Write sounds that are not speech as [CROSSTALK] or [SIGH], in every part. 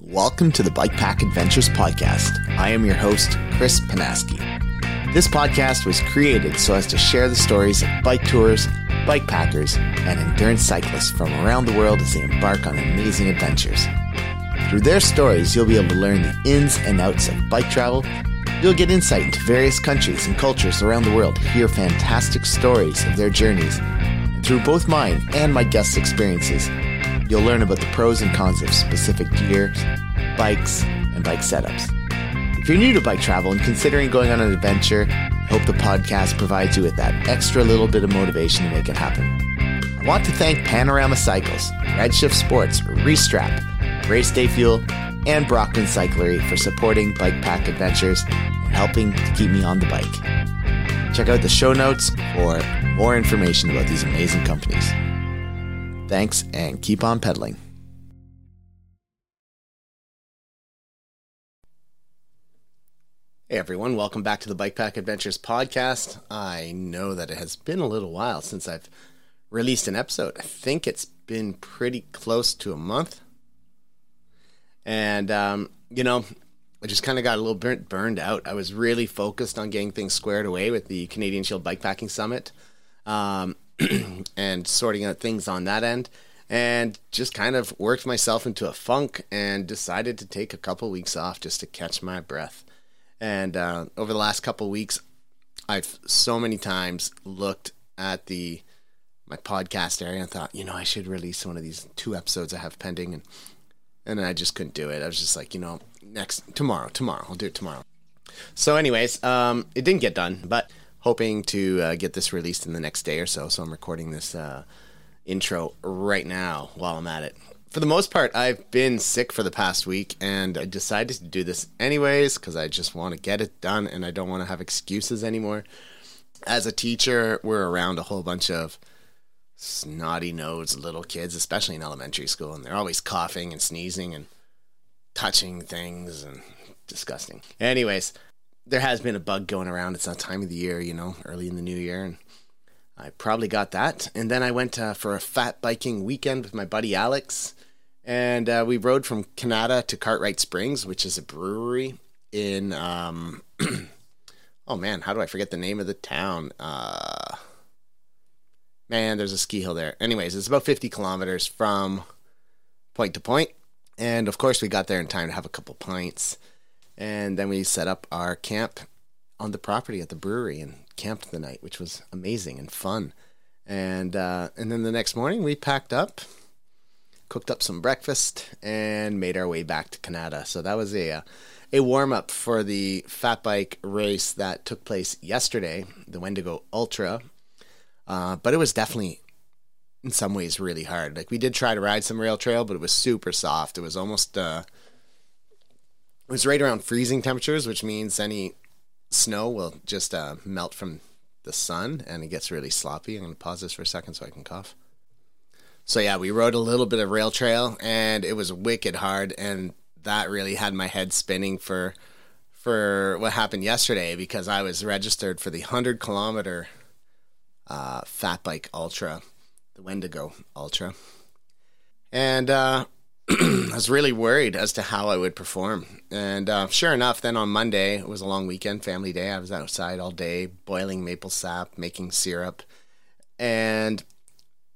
Welcome to the Bike Pack Adventures podcast. I am your host, Chris Panaski. This podcast was created so as to share the stories of bike tours, bike packers, and endurance cyclists from around the world as they embark on amazing adventures. Through their stories, you'll be able to learn the ins and outs of bike travel. You'll get insight into various countries and cultures around the world, hear fantastic stories of their journeys. And through both mine and my guests' experiences, You'll learn about the pros and cons of specific gear, bikes, and bike setups. If you're new to bike travel and considering going on an adventure, I hope the podcast provides you with that extra little bit of motivation to make it happen. I want to thank Panorama Cycles, Redshift Sports, Restrap, Race Day Fuel, and Brockman Cyclery for supporting Bike Pack Adventures and helping to keep me on the bike. Check out the show notes for more information about these amazing companies. Thanks and keep on pedaling. Hey everyone, welcome back to the Bike Pack Adventures podcast. I know that it has been a little while since I've released an episode. I think it's been pretty close to a month. And, um, you know, I just kind of got a little burnt, burned out. I was really focused on getting things squared away with the Canadian Shield Bikepacking Summit. Um, [CLEARS THROAT] and sorting out things on that end and just kind of worked myself into a funk and decided to take a couple weeks off just to catch my breath. And uh, over the last couple weeks, I've so many times looked at the my podcast area and thought, you know, I should release one of these two episodes I have pending, and and I just couldn't do it. I was just like, you know, next tomorrow, tomorrow, I'll do it tomorrow. So, anyways, um, it didn't get done, but hoping to uh, get this released in the next day or so. So I'm recording this uh, intro right now while I'm at it. For the most part, I've been sick for the past week, and I decided to do this anyways because I just want to get it done and I don't want to have excuses anymore. As a teacher, we're around a whole bunch of snotty nosed little kids, especially in elementary school, and they're always coughing and sneezing and touching things and disgusting. Anyways, there has been a bug going around. It's that time of the year, you know, early in the new year, and I probably got that. And then I went uh, for a fat biking weekend with my buddy Alex, and uh, we rode from Kanata to Cartwright Springs, which is a brewery in. Um, [CLEARS THROAT] oh man, how do I forget the name of the town? Uh, man, there's a ski hill there. Anyways, it's about 50 kilometers from point to point, and of course we got there in time to have a couple pints and then we set up our camp on the property at the brewery and camped the night, which was amazing and fun. And uh, and then the next morning we packed up, cooked up some breakfast, and made our way back to Kanata. So that was a uh, a warm up for the fat bike race that took place yesterday, the Wendigo Ultra. Uh, but it was definitely in some ways really hard. Like we did try to ride some rail trail, but it was super soft. It was almost uh, it was right around freezing temperatures, which means any snow will just uh, melt from the sun and it gets really sloppy. I'm going to pause this for a second so I can cough. So, yeah, we rode a little bit of rail trail and it was wicked hard. And that really had my head spinning for for what happened yesterday because I was registered for the 100 kilometer uh, fat bike ultra, the Wendigo Ultra. And uh, [CLEARS THROAT] I was really worried as to how I would perform. And uh, sure enough, then on Monday, it was a long weekend, family day. I was outside all day, boiling maple sap, making syrup. And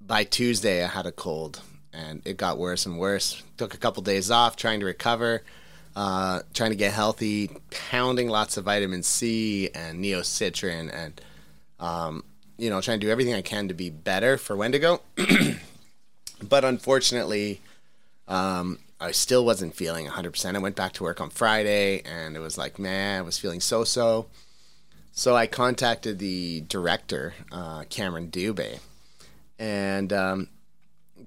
by Tuesday, I had a cold, and it got worse and worse. Took a couple days off, trying to recover, uh, trying to get healthy, pounding lots of vitamin C and NeoCitran, and um, you know, trying to do everything I can to be better for Wendigo. [CLEARS THROAT] but unfortunately, um, I still wasn't feeling 100%. I went back to work on Friday and it was like, man, I was feeling so so. So I contacted the director, uh, Cameron Dubé, and um,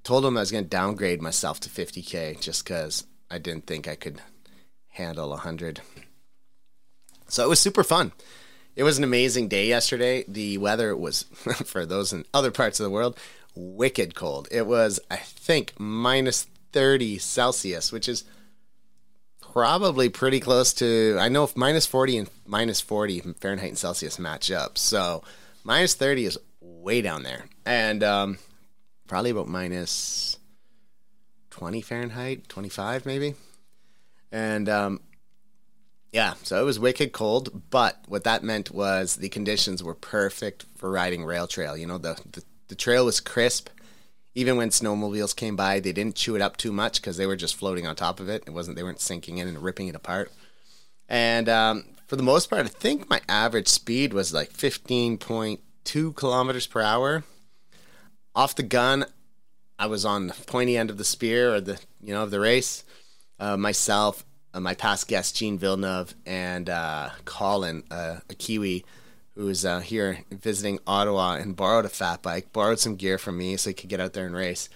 told him I was going to downgrade myself to 50K just because I didn't think I could handle 100. So it was super fun. It was an amazing day yesterday. The weather was, [LAUGHS] for those in other parts of the world, wicked cold. It was, I think, minus 30 Celsius, which is probably pretty close to. I know if minus 40 and minus 40 Fahrenheit and Celsius match up. So minus 30 is way down there. And um, probably about minus 20 Fahrenheit, 25 maybe. And um, yeah, so it was wicked cold, but what that meant was the conditions were perfect for riding rail trail. You know, the, the, the trail was crisp. Even when snowmobiles came by, they didn't chew it up too much because they were just floating on top of it. It wasn't they weren't sinking in and ripping it apart. And um, for the most part, I think my average speed was like 15.2 kilometers per hour. Off the gun, I was on the pointy end of the spear or the you know of the race. Uh, myself, uh, my past guest Gene Villeneuve, and uh, Colin, uh, a Kiwi, who was uh, here visiting Ottawa and borrowed a fat bike, borrowed some gear from me so he could get out there and race.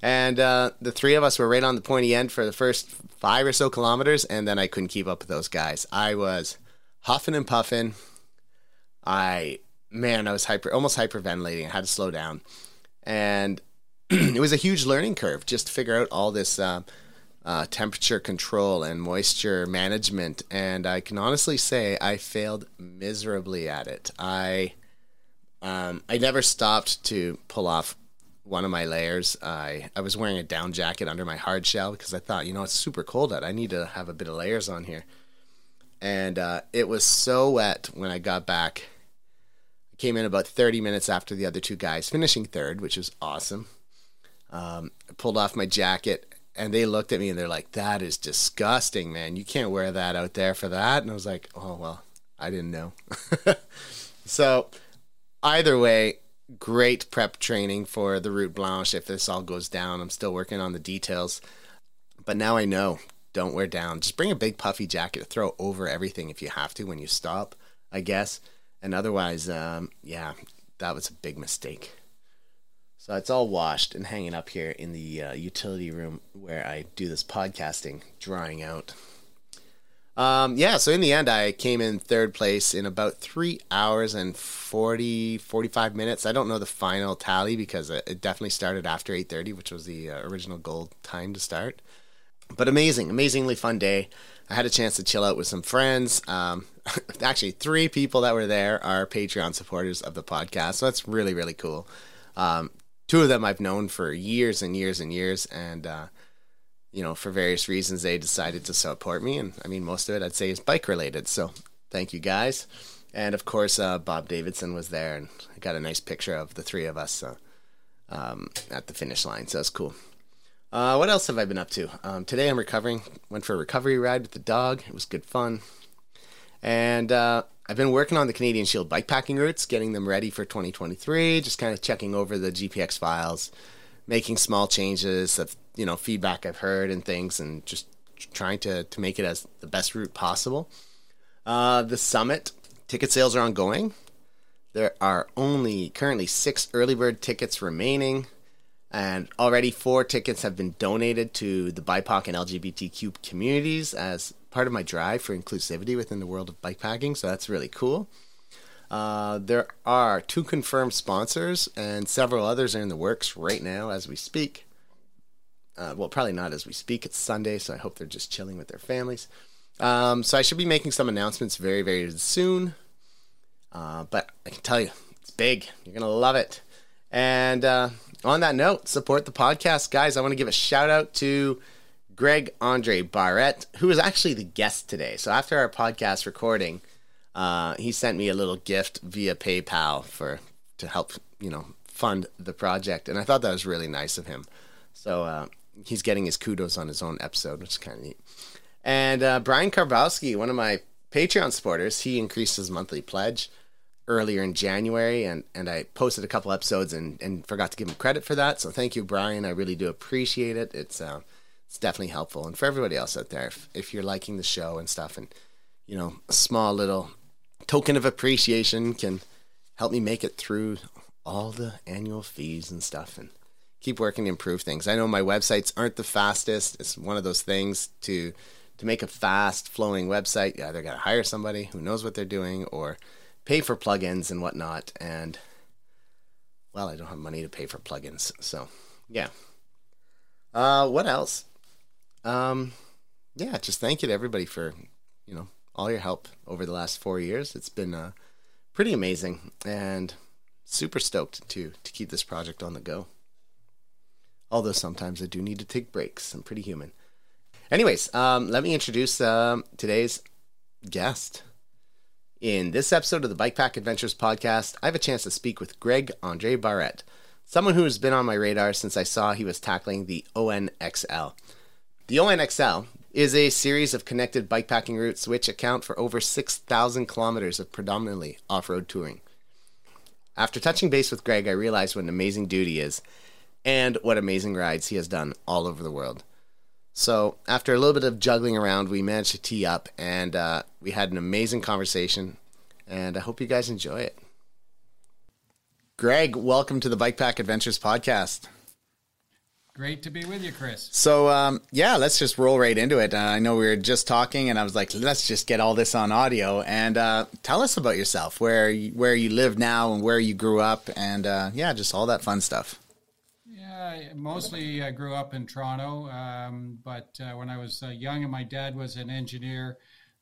And uh, the three of us were right on the pointy end for the first five or so kilometers, and then I couldn't keep up with those guys. I was huffing and puffing. I man, I was hyper, almost hyperventilating. I had to slow down, and [CLEARS THROAT] it was a huge learning curve just to figure out all this uh, uh, temperature control and moisture management. And I can honestly say I failed miserably at it. I um, I never stopped to pull off one of my layers. I I was wearing a down jacket under my hard shell because I thought, you know, it's super cold out. I need to have a bit of layers on here. And uh, it was so wet when I got back. I came in about 30 minutes after the other two guys, finishing third, which was awesome. Um, I pulled off my jacket and they looked at me and they're like, "That is disgusting, man. You can't wear that out there for that." And I was like, "Oh well, I didn't know." [LAUGHS] so, either way, great prep training for the Route Blanche. If this all goes down, I'm still working on the details, but now I know. Don't wear down. Just bring a big puffy jacket to throw over everything if you have to when you stop. I guess. And otherwise, um, yeah, that was a big mistake. So it's all washed and hanging up here in the uh, utility room where I do this podcasting, drying out. Um, yeah, so in the end, I came in third place in about three hours and 40, 45 minutes. I don't know the final tally because it definitely started after 8.30, which was the uh, original goal time to start. But amazing, amazingly fun day. I had a chance to chill out with some friends. Um, [LAUGHS] actually, three people that were there are Patreon supporters of the podcast, so that's really, really cool. Um, two of them I've known for years and years and years, and uh, you know, for various reasons, they decided to support me. And I mean, most of it I'd say is bike related. So thank you guys. And of course, uh, Bob Davidson was there, and I got a nice picture of the three of us uh, um, at the finish line. So that's cool. Uh, what else have I been up to? Um, today I'm recovering. Went for a recovery ride with the dog. It was good fun. And uh, I've been working on the Canadian Shield bikepacking routes, getting them ready for 2023. Just kind of checking over the GPX files, making small changes of you know feedback I've heard and things, and just trying to to make it as the best route possible. Uh, the summit ticket sales are ongoing. There are only currently six early bird tickets remaining, and already four tickets have been donated to the BIPOC and LGBTQ communities as part of my drive for inclusivity within the world of bikepacking. So that's really cool. Uh, there are two confirmed sponsors, and several others are in the works right now as we speak. Uh, well, probably not as we speak. It's Sunday, so I hope they're just chilling with their families. Um, so I should be making some announcements very, very soon. Uh, but I can tell you, it's big. You're gonna love it. And uh, on that note, support the podcast, guys. I want to give a shout out to Greg Andre Barrett, who is actually the guest today. So after our podcast recording, uh, he sent me a little gift via PayPal for to help you know fund the project, and I thought that was really nice of him. So uh, he's getting his kudos on his own episode, which is kind of neat. And uh, Brian Karbowski, one of my Patreon supporters, he increased his monthly pledge earlier in January, and, and I posted a couple episodes and, and forgot to give him credit for that. So thank you, Brian. I really do appreciate it. It's uh, it's definitely helpful. And for everybody else out there, if, if you're liking the show and stuff, and you know, a small little token of appreciation can help me make it through all the annual fees and stuff and keep working to improve things. I know my websites aren't the fastest. It's one of those things to to make a fast flowing website, you either got to hire somebody who knows what they're doing or pay for plugins and whatnot. And well, I don't have money to pay for plugins, so yeah. Uh, what else? Um, yeah, just thank you to everybody for you know all your help over the last four years. It's been uh, pretty amazing and super stoked to to keep this project on the go. Although sometimes I do need to take breaks. I'm pretty human. Anyways, um, let me introduce um, today's guest. In this episode of the Bike Pack Adventures podcast, I have a chance to speak with Greg Andre Barrett, someone who has been on my radar since I saw he was tackling the ONXL. The ONXL is a series of connected bikepacking routes which account for over 6,000 kilometers of predominantly off road touring. After touching base with Greg, I realized what an amazing dude he is and what amazing rides he has done all over the world. So, after a little bit of juggling around, we managed to tee up and uh, we had an amazing conversation. And I hope you guys enjoy it. Greg, welcome to the Bike Pack Adventures podcast. Great to be with you, Chris. So, um, yeah, let's just roll right into it. Uh, I know we were just talking, and I was like, let's just get all this on audio and uh, tell us about yourself, where you, where you live now, and where you grew up, and uh, yeah, just all that fun stuff. Yeah, mostly I grew up in Toronto, um, but uh, when I was uh, young, and my dad was an engineer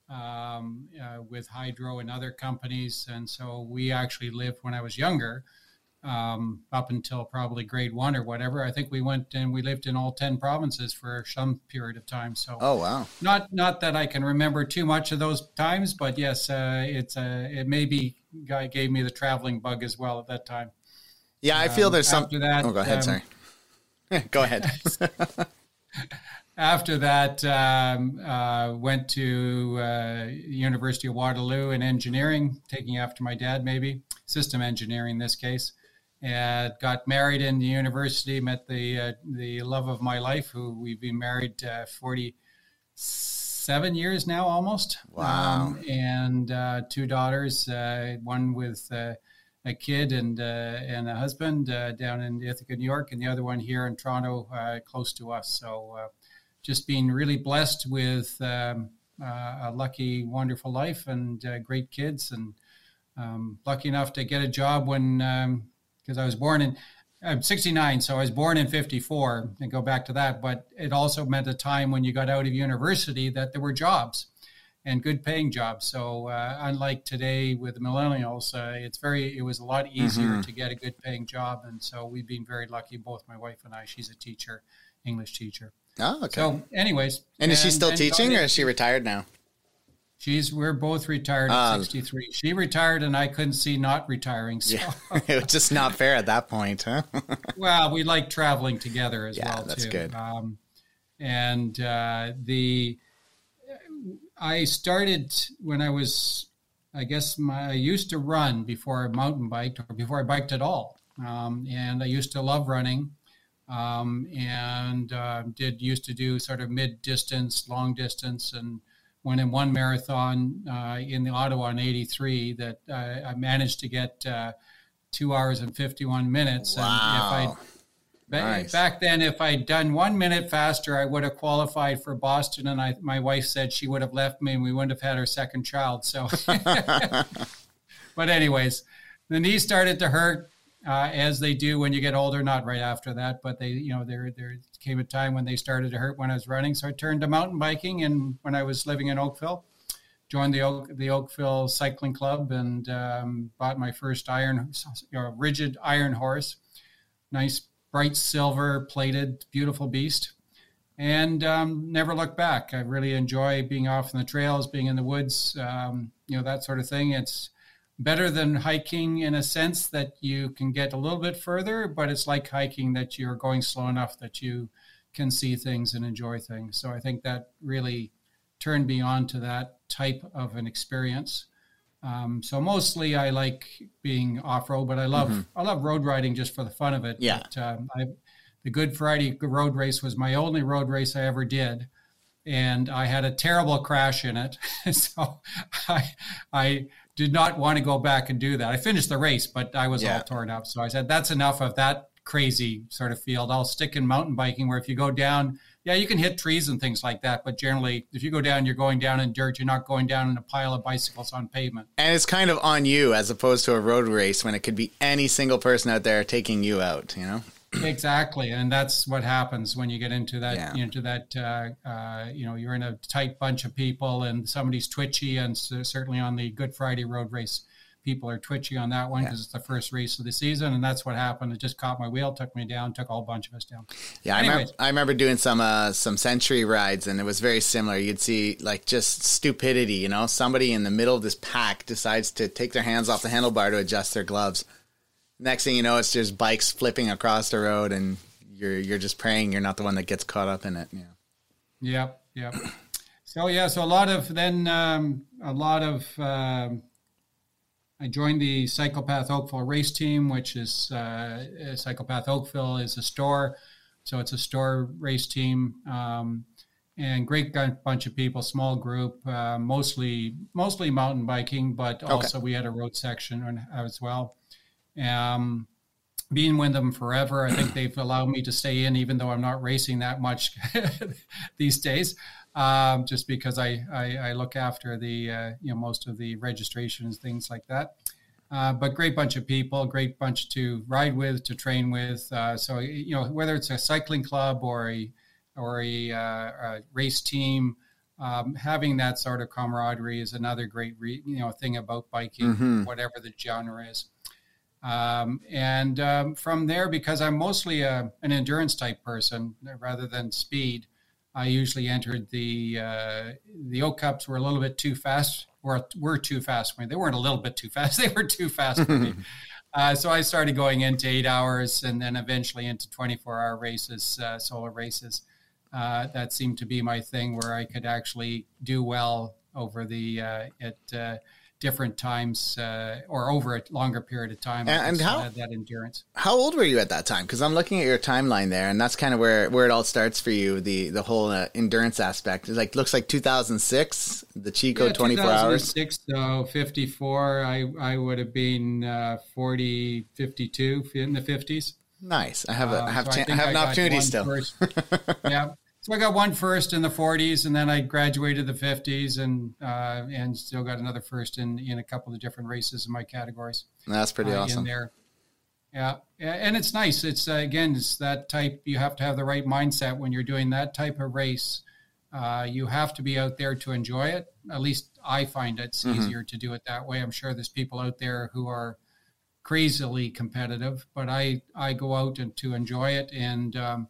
um, uh, with Hydro and other companies, and so we actually lived when I was younger um, up until probably grade one or whatever. I think we went and we lived in all ten provinces for some period of time. So, oh wow, not not that I can remember too much of those times, but yes, uh, it's uh, it maybe guy gave me the traveling bug as well at that time. Yeah, I feel um, there's some. That, oh, go ahead. Um, sorry. [LAUGHS] go ahead. [LAUGHS] after that, um, uh, went to uh, University of Waterloo in engineering, taking after my dad, maybe system engineering in this case and got married in the university. Met the uh, the love of my life, who we've been married uh, forty seven years now, almost. Wow! Um, and uh, two daughters, uh, one with uh, a kid and uh, and a husband down in Ithaca, New York, and the other one here in Toronto, close to us. So, just being really blessed with. Um, a lucky, wonderful life and great kids, and um, lucky enough to get a job when um, because I was born in I'm 69, so I was born in 54 and go back to that. But it also meant a time when you got out of university that there were jobs and good paying jobs. So uh, unlike today with the millennials, uh, it's very it was a lot easier mm-hmm. to get a good paying job, and so we've been very lucky. Both my wife and I. She's a teacher, English teacher. Oh, okay. So, anyways, and, and is she still teaching, or is she retired now? She's we're both retired at uh, 63. She retired and I couldn't see not retiring. So. Yeah. [LAUGHS] it was just not fair at that point, huh? [LAUGHS] well, we like traveling together as yeah, well that's too. good. Um, and uh, the I started when I was I guess my, I used to run before I mountain biked or before I biked at all. Um, and I used to love running. Um, and uh, did used to do sort of mid distance, long distance, and when in one marathon uh, in the Ottawa in 83 that uh, I managed to get uh, two hours and 51 minutes. Wow. And if I Nice. Back then, if I'd done one minute faster, I would have qualified for Boston. And I, my wife said she would have left me, and we wouldn't have had our second child. So, [LAUGHS] [LAUGHS] but anyways, the knee started to hurt uh, as they do when you get older. Not right after that, but they, you know, there there came a time when they started to hurt when I was running. So I turned to mountain biking, and when I was living in Oakville, joined the Oak, the Oakville Cycling Club and um, bought my first iron, you know, rigid iron horse, nice bright silver plated, beautiful beast. And um, never looked back. I really enjoy being off in the trails, being in the woods, um, you know, that sort of thing. It's better than hiking in a sense that you can get a little bit further, but it's like hiking that you're going slow enough that you can see things and enjoy things. So I think that really turned me on to that type of an experience. Um, so mostly I like being off road, but I love mm-hmm. I love road riding just for the fun of it. Yeah. But, um, I, the Good Friday road race was my only road race I ever did, and I had a terrible crash in it. [LAUGHS] so I I did not want to go back and do that. I finished the race, but I was yeah. all torn up. So I said, that's enough of that crazy sort of field. I'll stick in mountain biking where if you go down, yeah, you can hit trees and things like that. But generally, if you go down, you're going down in dirt. You're not going down in a pile of bicycles on pavement. And it's kind of on you as opposed to a road race when it could be any single person out there taking you out, you know? Exactly, and that's what happens when you get into that. Yeah. Into that, uh, uh, you know, you're in a tight bunch of people, and somebody's twitchy, and so certainly on the Good Friday road race, people are twitchy on that one because yeah. it's the first race of the season, and that's what happened. It just caught my wheel, took me down, took a whole bunch of us down. Yeah, I remember, I remember doing some uh, some century rides, and it was very similar. You'd see like just stupidity, you know, somebody in the middle of this pack decides to take their hands off the handlebar to adjust their gloves. Next thing you know, it's just bikes flipping across the road, and you're you're just praying you're not the one that gets caught up in it. Yeah. Yep. Yep. So yeah, so a lot of then um, a lot of um, I joined the Cyclepath Oakville race team, which is uh, Cyclepath Oakville is a store, so it's a store race team, um, and great bunch of people, small group, uh, mostly mostly mountain biking, but also we had a road section as well. Um, being with them forever, I think they've allowed me to stay in, even though I'm not racing that much [LAUGHS] these days um, just because I, I, I, look after the uh, you know most of the registrations things like that. Uh, but great bunch of people, great bunch to ride with, to train with. Uh, so you know whether it's a cycling club or a or a, uh, a race team, um, having that sort of camaraderie is another great re- you know thing about biking, mm-hmm. whatever the genre is. Um, and um, from there, because I'm mostly a, an endurance type person rather than speed, I usually entered the uh, the O-Cups were a little bit too fast, or were too fast for me. They weren't a little bit too fast; [LAUGHS] they were too fast for me. [LAUGHS] Uh, so I started going into eight hours, and then eventually into twenty four hour races, uh, solo races. Uh, that seemed to be my thing, where I could actually do well over the uh, at uh, different times uh, or over a longer period of time. And, and how that endurance? How old were you at that time? Because I'm looking at your timeline there, and that's kind of where where it all starts for you. The the whole uh, endurance aspect. It like looks like 2006, the Chico yeah, 24 hours. 2006, so 54. I I would have been uh, 40, 52 in the 50s. Nice. I have a, I have, so I, I have an opportunity still. [LAUGHS] yeah. So I got one first in the 40s, and then I graduated the 50s, and uh, and still got another first in in a couple of different races in my categories. That's pretty uh, awesome. In there, yeah, and it's nice. It's uh, again, it's that type. You have to have the right mindset when you're doing that type of race. Uh, you have to be out there to enjoy it. At least I find it's mm-hmm. easier to do it that way. I'm sure there's people out there who are crazily competitive, but I I go out and to enjoy it and. Um,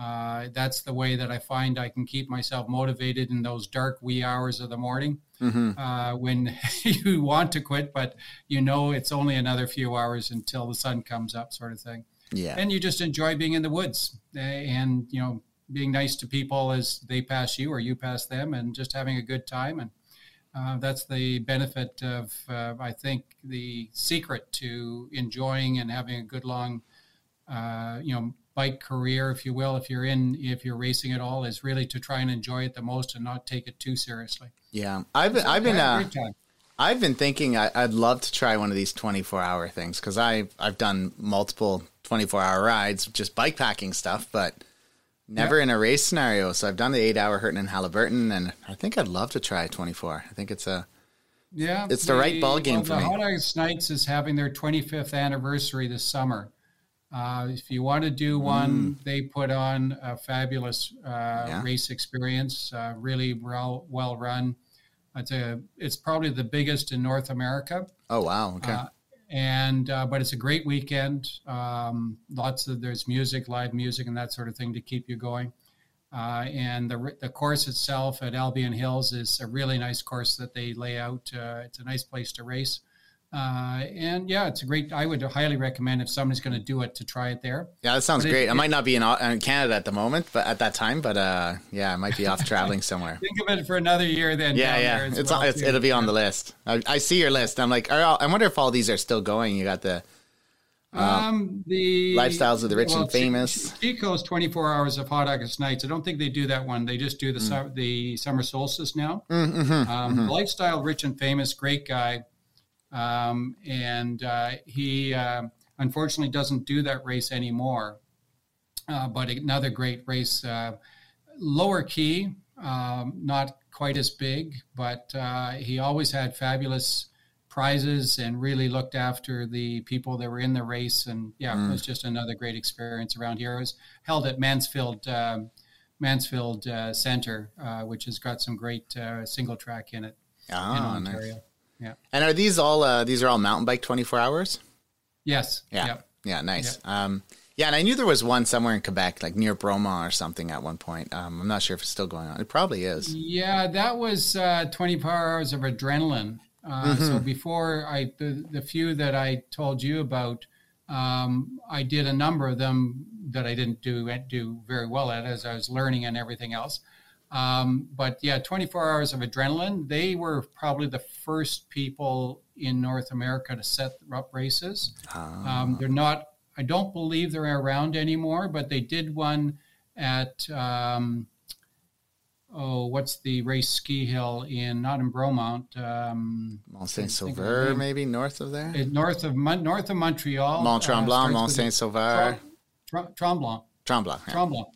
uh, that's the way that I find I can keep myself motivated in those dark wee hours of the morning mm-hmm. uh, when [LAUGHS] you want to quit, but you know it's only another few hours until the sun comes up, sort of thing. Yeah. And you just enjoy being in the woods eh, and, you know, being nice to people as they pass you or you pass them and just having a good time. And uh, that's the benefit of, uh, I think, the secret to enjoying and having a good long, uh, you know, bike career, if you will, if you're in, if you're racing at all, is really to try and enjoy it the most and not take it too seriously. Yeah, I've been, so I've been, uh, I've been thinking I, would love to try one of these 24 hour things because I I've done multiple 24 hour rides, just bike packing stuff, but never yep. in a race scenario. So I've done the eight hour Hurton and Haliburton, and I think I'd love to try 24. I think it's a yeah, it's the, the right ball game well, for the me. Hot Ice Nights is having their 25th anniversary this summer. Uh, if you want to do one, mm. they put on a fabulous uh, yeah. race experience, uh, really well well run. It's a it's probably the biggest in North America. Oh wow! Okay. Uh, and uh, but it's a great weekend. Um, lots of there's music, live music, and that sort of thing to keep you going. Uh, and the the course itself at Albion Hills is a really nice course that they lay out. it's a nice place to race. Uh, and yeah, it's a great. I would highly recommend if somebody's going to do it to try it there. Yeah, that sounds but great. It, I might not be in, in, Canada at the moment, but at that time, but uh, yeah, I might be off traveling somewhere. [LAUGHS] Think of it for another year then. Yeah, yeah, it's, well, it's it'll be on the list. I, I, see your list. I'm like, I wonder if all these are still going. You got the. Uh, um, the lifestyles of the rich well, and famous. Chico's 24 hours of hot August nights. I don't think they do that one. They just do the mm. the summer solstice now. Mm-hmm, um, mm-hmm. Lifestyle, rich and famous, great guy um, and uh, he uh, unfortunately doesn't do that race anymore. Uh, but another great race, uh, lower key, um, not quite as big, but uh, he always had fabulous prizes and really looked after the people that were in the race. And yeah, mm. it was just another great experience around here. It was held at Mansfield. Um, Mansfield uh, Center, which has got some great single track in it oh, in Ontario. Nice. Yeah. And are these all uh, these are all mountain bike twenty four hours? Yes. Yeah. Yep. Yeah, nice. Um, yeah, and I knew there was one somewhere in Quebec, like near Bromont or something at one point. Um, I'm not sure if it's still going on. It probably is. Yeah, that was uh, 24 hours of adrenaline. Uh, So before I, the, the few that I told you about, um, I did a number of them that I didn't do do very well at as I was learning and everything else. Um, but yeah, 24 hours of adrenaline. They were probably the first people in North America to set up races. Um, they're not. I don't believe they're around anymore, but they did one at. Um, oh, what's the race ski hill in not in Bromont, um, Mont Saint think of the Sauveur, maybe north of there. in north of north of Montreal. Mont Tremblant, uh, Mont Saint Sauveur. Tremblant. Tremblant. yeah. Tremblant.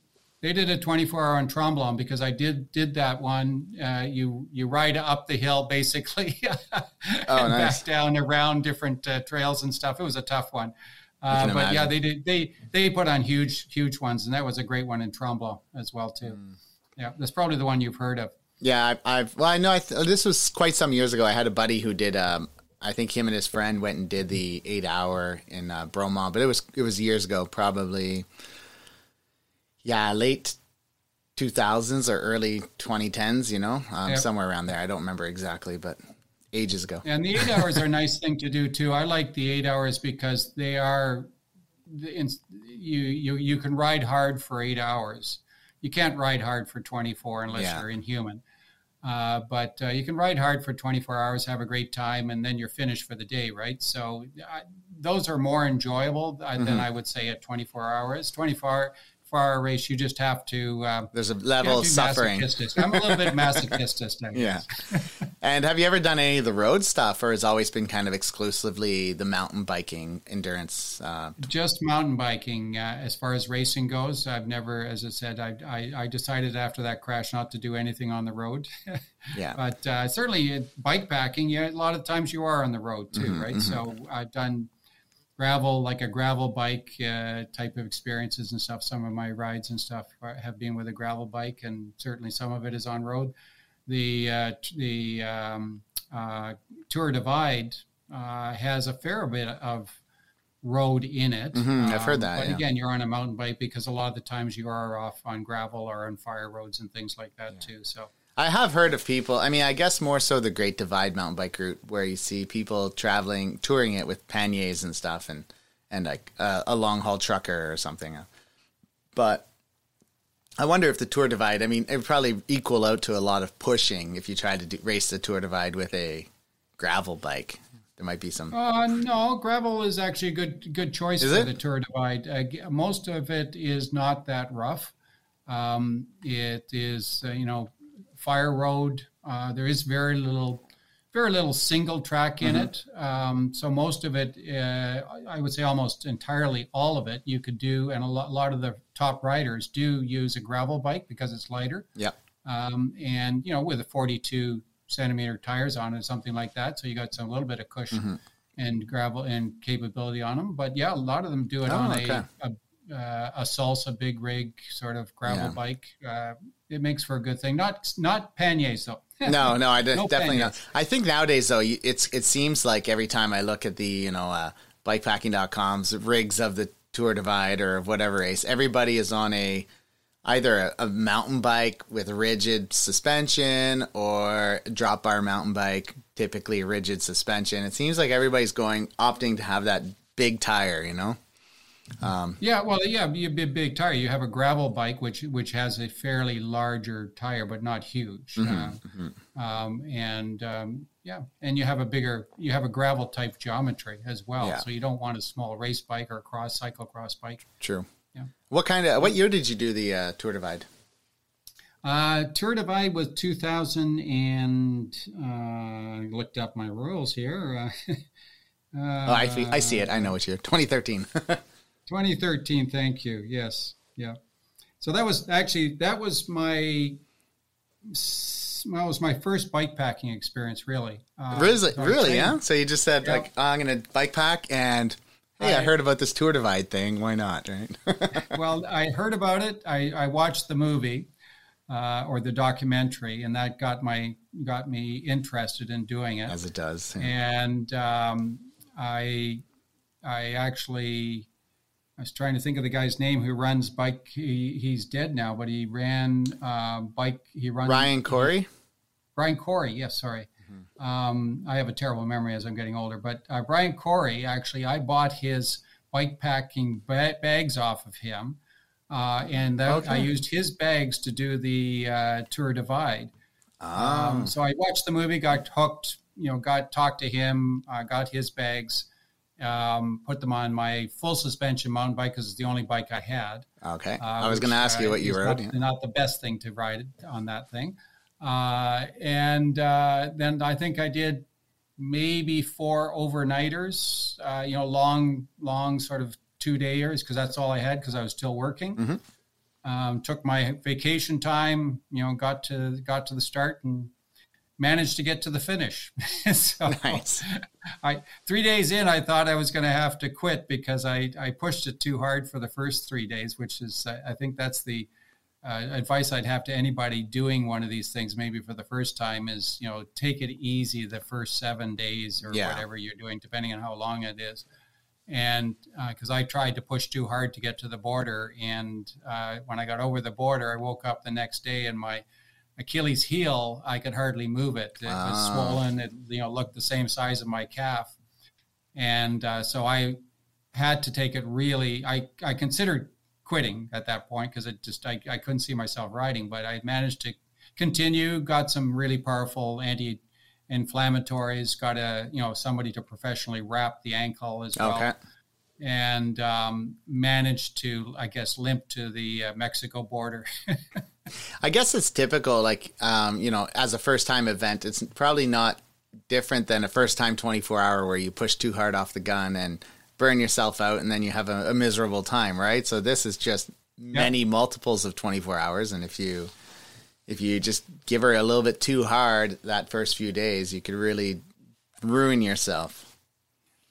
They did a 24 hour on Tremblant because I did did that one. Uh, you you ride up the hill basically, [LAUGHS] and Oh, nice. back down around different uh, trails and stuff. It was a tough one, uh, but yeah, they did they they put on huge huge ones, and that was a great one in Tremblant as well too. Mm. Yeah, that's probably the one you've heard of. Yeah, I, I've well, I know. I th- this was quite some years ago. I had a buddy who did. Um, I think him and his friend went and did the eight hour in uh, Bromont, but it was it was years ago, probably. Yeah, late two thousands or early twenty tens. You know, um, Yeah. somewhere around there. I don't remember exactly, but ages ago. And the eight hours are a nice thing to do too. I like the eight hours because they are, you you you can ride hard for eight hours. You can't ride hard for twenty four unless Yeah. you're inhuman. Uh, but uh, you can ride hard for 24 hours, have a great time, and then you're finished for the day, right? So I, those are more enjoyable uh, Mm-hmm. than I would say at 24 hours. 24 hour race, you just have to. Uh, There's a level of suffering. I'm a little bit masochist, I [LAUGHS] Yeah. and have you ever done any of the road stuff, or has always been kind of exclusively the mountain biking endurance? Uh, just mountain biking uh, as far as racing goes i've never as i said I, I, I decided after that crash not to do anything on the road [LAUGHS] yeah. but uh, certainly uh, bike packing yeah, a lot of times you are on the road too right so i've done gravel like a gravel bike uh, type of experiences and stuff some of my rides and stuff have been with a gravel bike and certainly some of it is on road the uh, the um, uh, tour divide uh, has a fair bit of road in it. Mhm, I've heard that, But yeah. again, you're on a mountain bike because a lot of the times you are off on gravel or on fire roads and things like that too. So I have heard of people. I mean, I guess more so the Great Divide mountain bike route, where you see people traveling, touring it with panniers and stuff, and and like uh, a long haul trucker or something. But I wonder if the Tour Divide. I mean, it would probably equal out to a lot of pushing if you tried to do, race the Tour Divide with a gravel bike. There might be some. Uh, no, gravel is actually a good good choice Is for it? the Tour Divide. Uh, most of it is not that rough. Um, it is, uh, you know, fire road. Uh, there is very little, very little single track in Mm-hmm. it. Um, so most of it, uh, I would say almost entirely all of it, you could do, and a lot, lot of the top riders do use a gravel bike because it's lighter Yeah. um, and you know with a 42 centimeter tires on it, something like that. So you got some little bit of cushion Mm-hmm. and gravel and capability on them. But yeah, a lot of them do it Oh, on okay. a, a, uh, a salsa big rig sort of gravel Yeah. bike. Uh, it makes for a good thing. Not not panniers though. [LAUGHS] no, no, I No definitely not. I think nowadays though, it's it seems like every time I look at the you know uh, bikepacking.com's rigs of the Tour Divide or of whatever race, everybody is on a either a, a mountain bike with rigid suspension or drop bar mountain bike, typically rigid suspension. It seems like everybody's going opting to have that big tire, you know. Yeah, well, yeah, you have a big tire. You have a gravel bike, which which has a fairly larger tire, but not huge. Mm-hmm, Uh, Um, and um, yeah, and you have a bigger, you have a gravel type geometry as well. Yeah. So you don't want a small race bike or cross cyclocross bike. True. Yeah. What kind of what year did you do the uh, Tour Divide? Uh, Tour Divide was 2000 and uh, I looked up my rules here. [LAUGHS] Uh, Oh, I, see- I see it. I know what year. 2013. [LAUGHS] 2013. Thank you. Yes. Yeah. So that was actually that was my that was my first bike packing experience. Really. Uh, Really, so really, trained- yeah. So you just said like, oh, I'm gonna bike pack, and hey, I, I- heard about this tour divide thing. Why not? [LAUGHS] Right? well, I heard about it. I, I watched the movie, uh, uh, or the documentary, and that got my got me interested in doing it. As it does. Yeah. And um, I I actually I was trying to think of the guy's name who runs bike. He, he's dead now, but he ran uh, bike. He runs Ryan Corey. Brian Corey. Yes, sorry. Mm-hmm. Um, I have a terrible memory as I'm getting older, but uh, Brian Corey actually, I bought his bike packing ba- bags off of him, uh, and that, okay. I used his bags to do the uh, Tour Divide. Um, oh. so I watched the movie, got hooked. You know, got talked to him, uh, got his bags um, put them on my full suspension mountain bike because it's the only bike I had. Okay. Uh, I was going to ask you what you rode. Not, yeah. not, the best thing to ride on that thing. Uh, and uh, then I think I did maybe four overnighters, uh, you know, long, long sort of two dayers because that's all I had because I was still working. Mm-hmm. Um, took my vacation time, you know, got to got to the start and managed to get to the finish. [LAUGHS] so nice. I three days in, I thought I was going to have to quit because I, I pushed it too hard for the first three days, which is I think that's the uh, advice I'd have to anybody doing one of these things, maybe for the first time, is you know take it easy the first seven days or yeah. whatever you're doing, depending on how long it is. And because uh, I tried to push too hard to get to the border, and uh, when I got over the border, I woke up the next day and my Achilles heel, I could hardly move it. It was ah. swollen. It you know looked the same size of my calf, and uh, so I had to take it really. I I considered quitting at that point because it just I, I couldn't see myself riding, but I managed to continue. Got some really powerful anti inflammatories. Got a you know somebody to professionally wrap the ankle as well. Okay. And um, managed to, I guess, limp to the uh, Mexico border. [LAUGHS] I guess it's typical, like, um, you know, as a first time event, it's probably not different than a first time 24 hour where you push too hard off the gun and burn yourself out and then you have a, a miserable time, right? So this is just many yep. multiples of 24 hours. And if you, if you just give her a little bit too hard that first few days, you could really ruin yourself.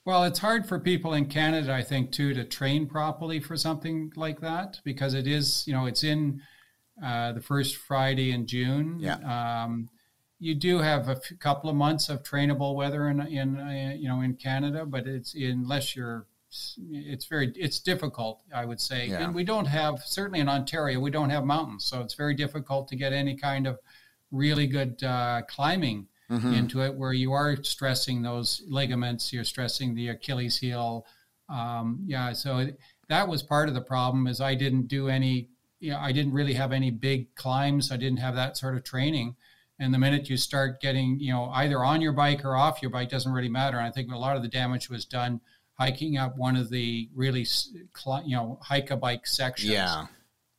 Well, it's hard for people in Canada, I think, too, to train properly for something like that because it is, you know, it's in uh, the first Friday in June. Yeah. Um, you do have a f- couple of months of trainable weather in, in uh, you know in Canada, but it's unless you're it's very it's difficult I would say, yeah. and we don't have certainly in Ontario we don't have mountains, so it's very difficult to get any kind of really good uh, climbing mm-hmm. into it where you are stressing those ligaments, you're stressing the Achilles heel. Um, yeah, so that was part of the problem is I didn't do any you know, I didn't really have any big climbs. I didn't have that sort of training. And the minute you start getting, you know, either on your bike or off your bike doesn't really matter. And I think a lot of the damage was done hiking up one of the really, you know, hike a bike sections. Yeah.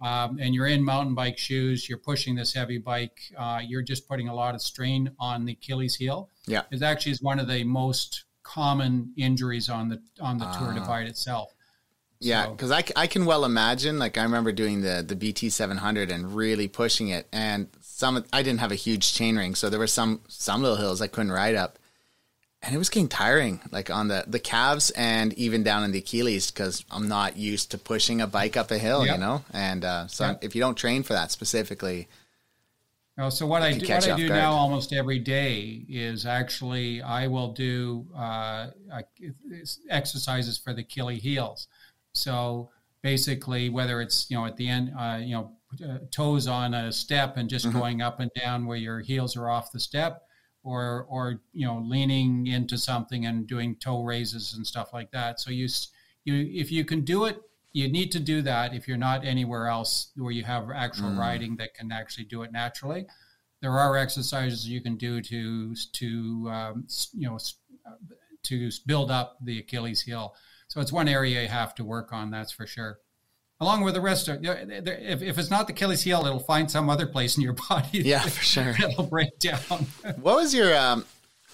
Um, and you're in mountain bike shoes. You're pushing this heavy bike. Uh, you're just putting a lot of strain on the Achilles heel. Yeah. It actually is one of the most common injuries on the on the uh. Tour ah. Divide itself. Yeah, because so. I, I can well imagine. Like I remember doing the the BT seven hundred and really pushing it, and some I didn't have a huge chain ring, so there were some some little hills I couldn't ride up, and it was getting tiring, like on the the calves and even down in the Achilles, because I'm not used to pushing a bike up a hill, yep. you know. And uh, so yep. if you don't train for that specifically. Oh, so what I do, what I do guard. now almost every day is actually I will do uh, exercises for the Achilles heels. So basically, whether it's you know at the end, uh, you know, uh, toes on a step and just mm-hmm. going up and down where your heels are off the step, or or you know leaning into something and doing toe raises and stuff like that. So you you if you can do it, you need to do that if you're not anywhere else where you have actual mm. riding that can actually do it naturally. There are exercises you can do to to um, you know to build up the Achilles heel. So it's one area you have to work on, that's for sure. Along with the rest of, if, if it's not the Achilles heel, it'll find some other place in your [LAUGHS] body. Yeah, for sure. [LAUGHS] It'll break down. [LAUGHS] what was your, um,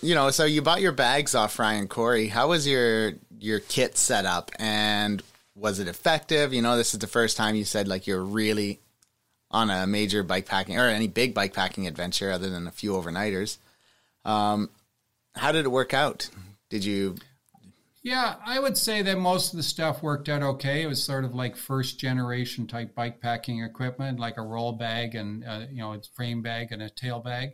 you know, so you bought your bags off Ryan Corey. How was your your kit set up, and was it effective? You know, this is the first time you said like you're really on a major bike packing or any big bike packing adventure other than a few overnighters. Um, how did it work out? Did you Yeah, I would say that most of the stuff worked out okay. It was sort of like first generation type bike packing equipment, like a roll bag and uh, you know, a frame bag and a tail bag.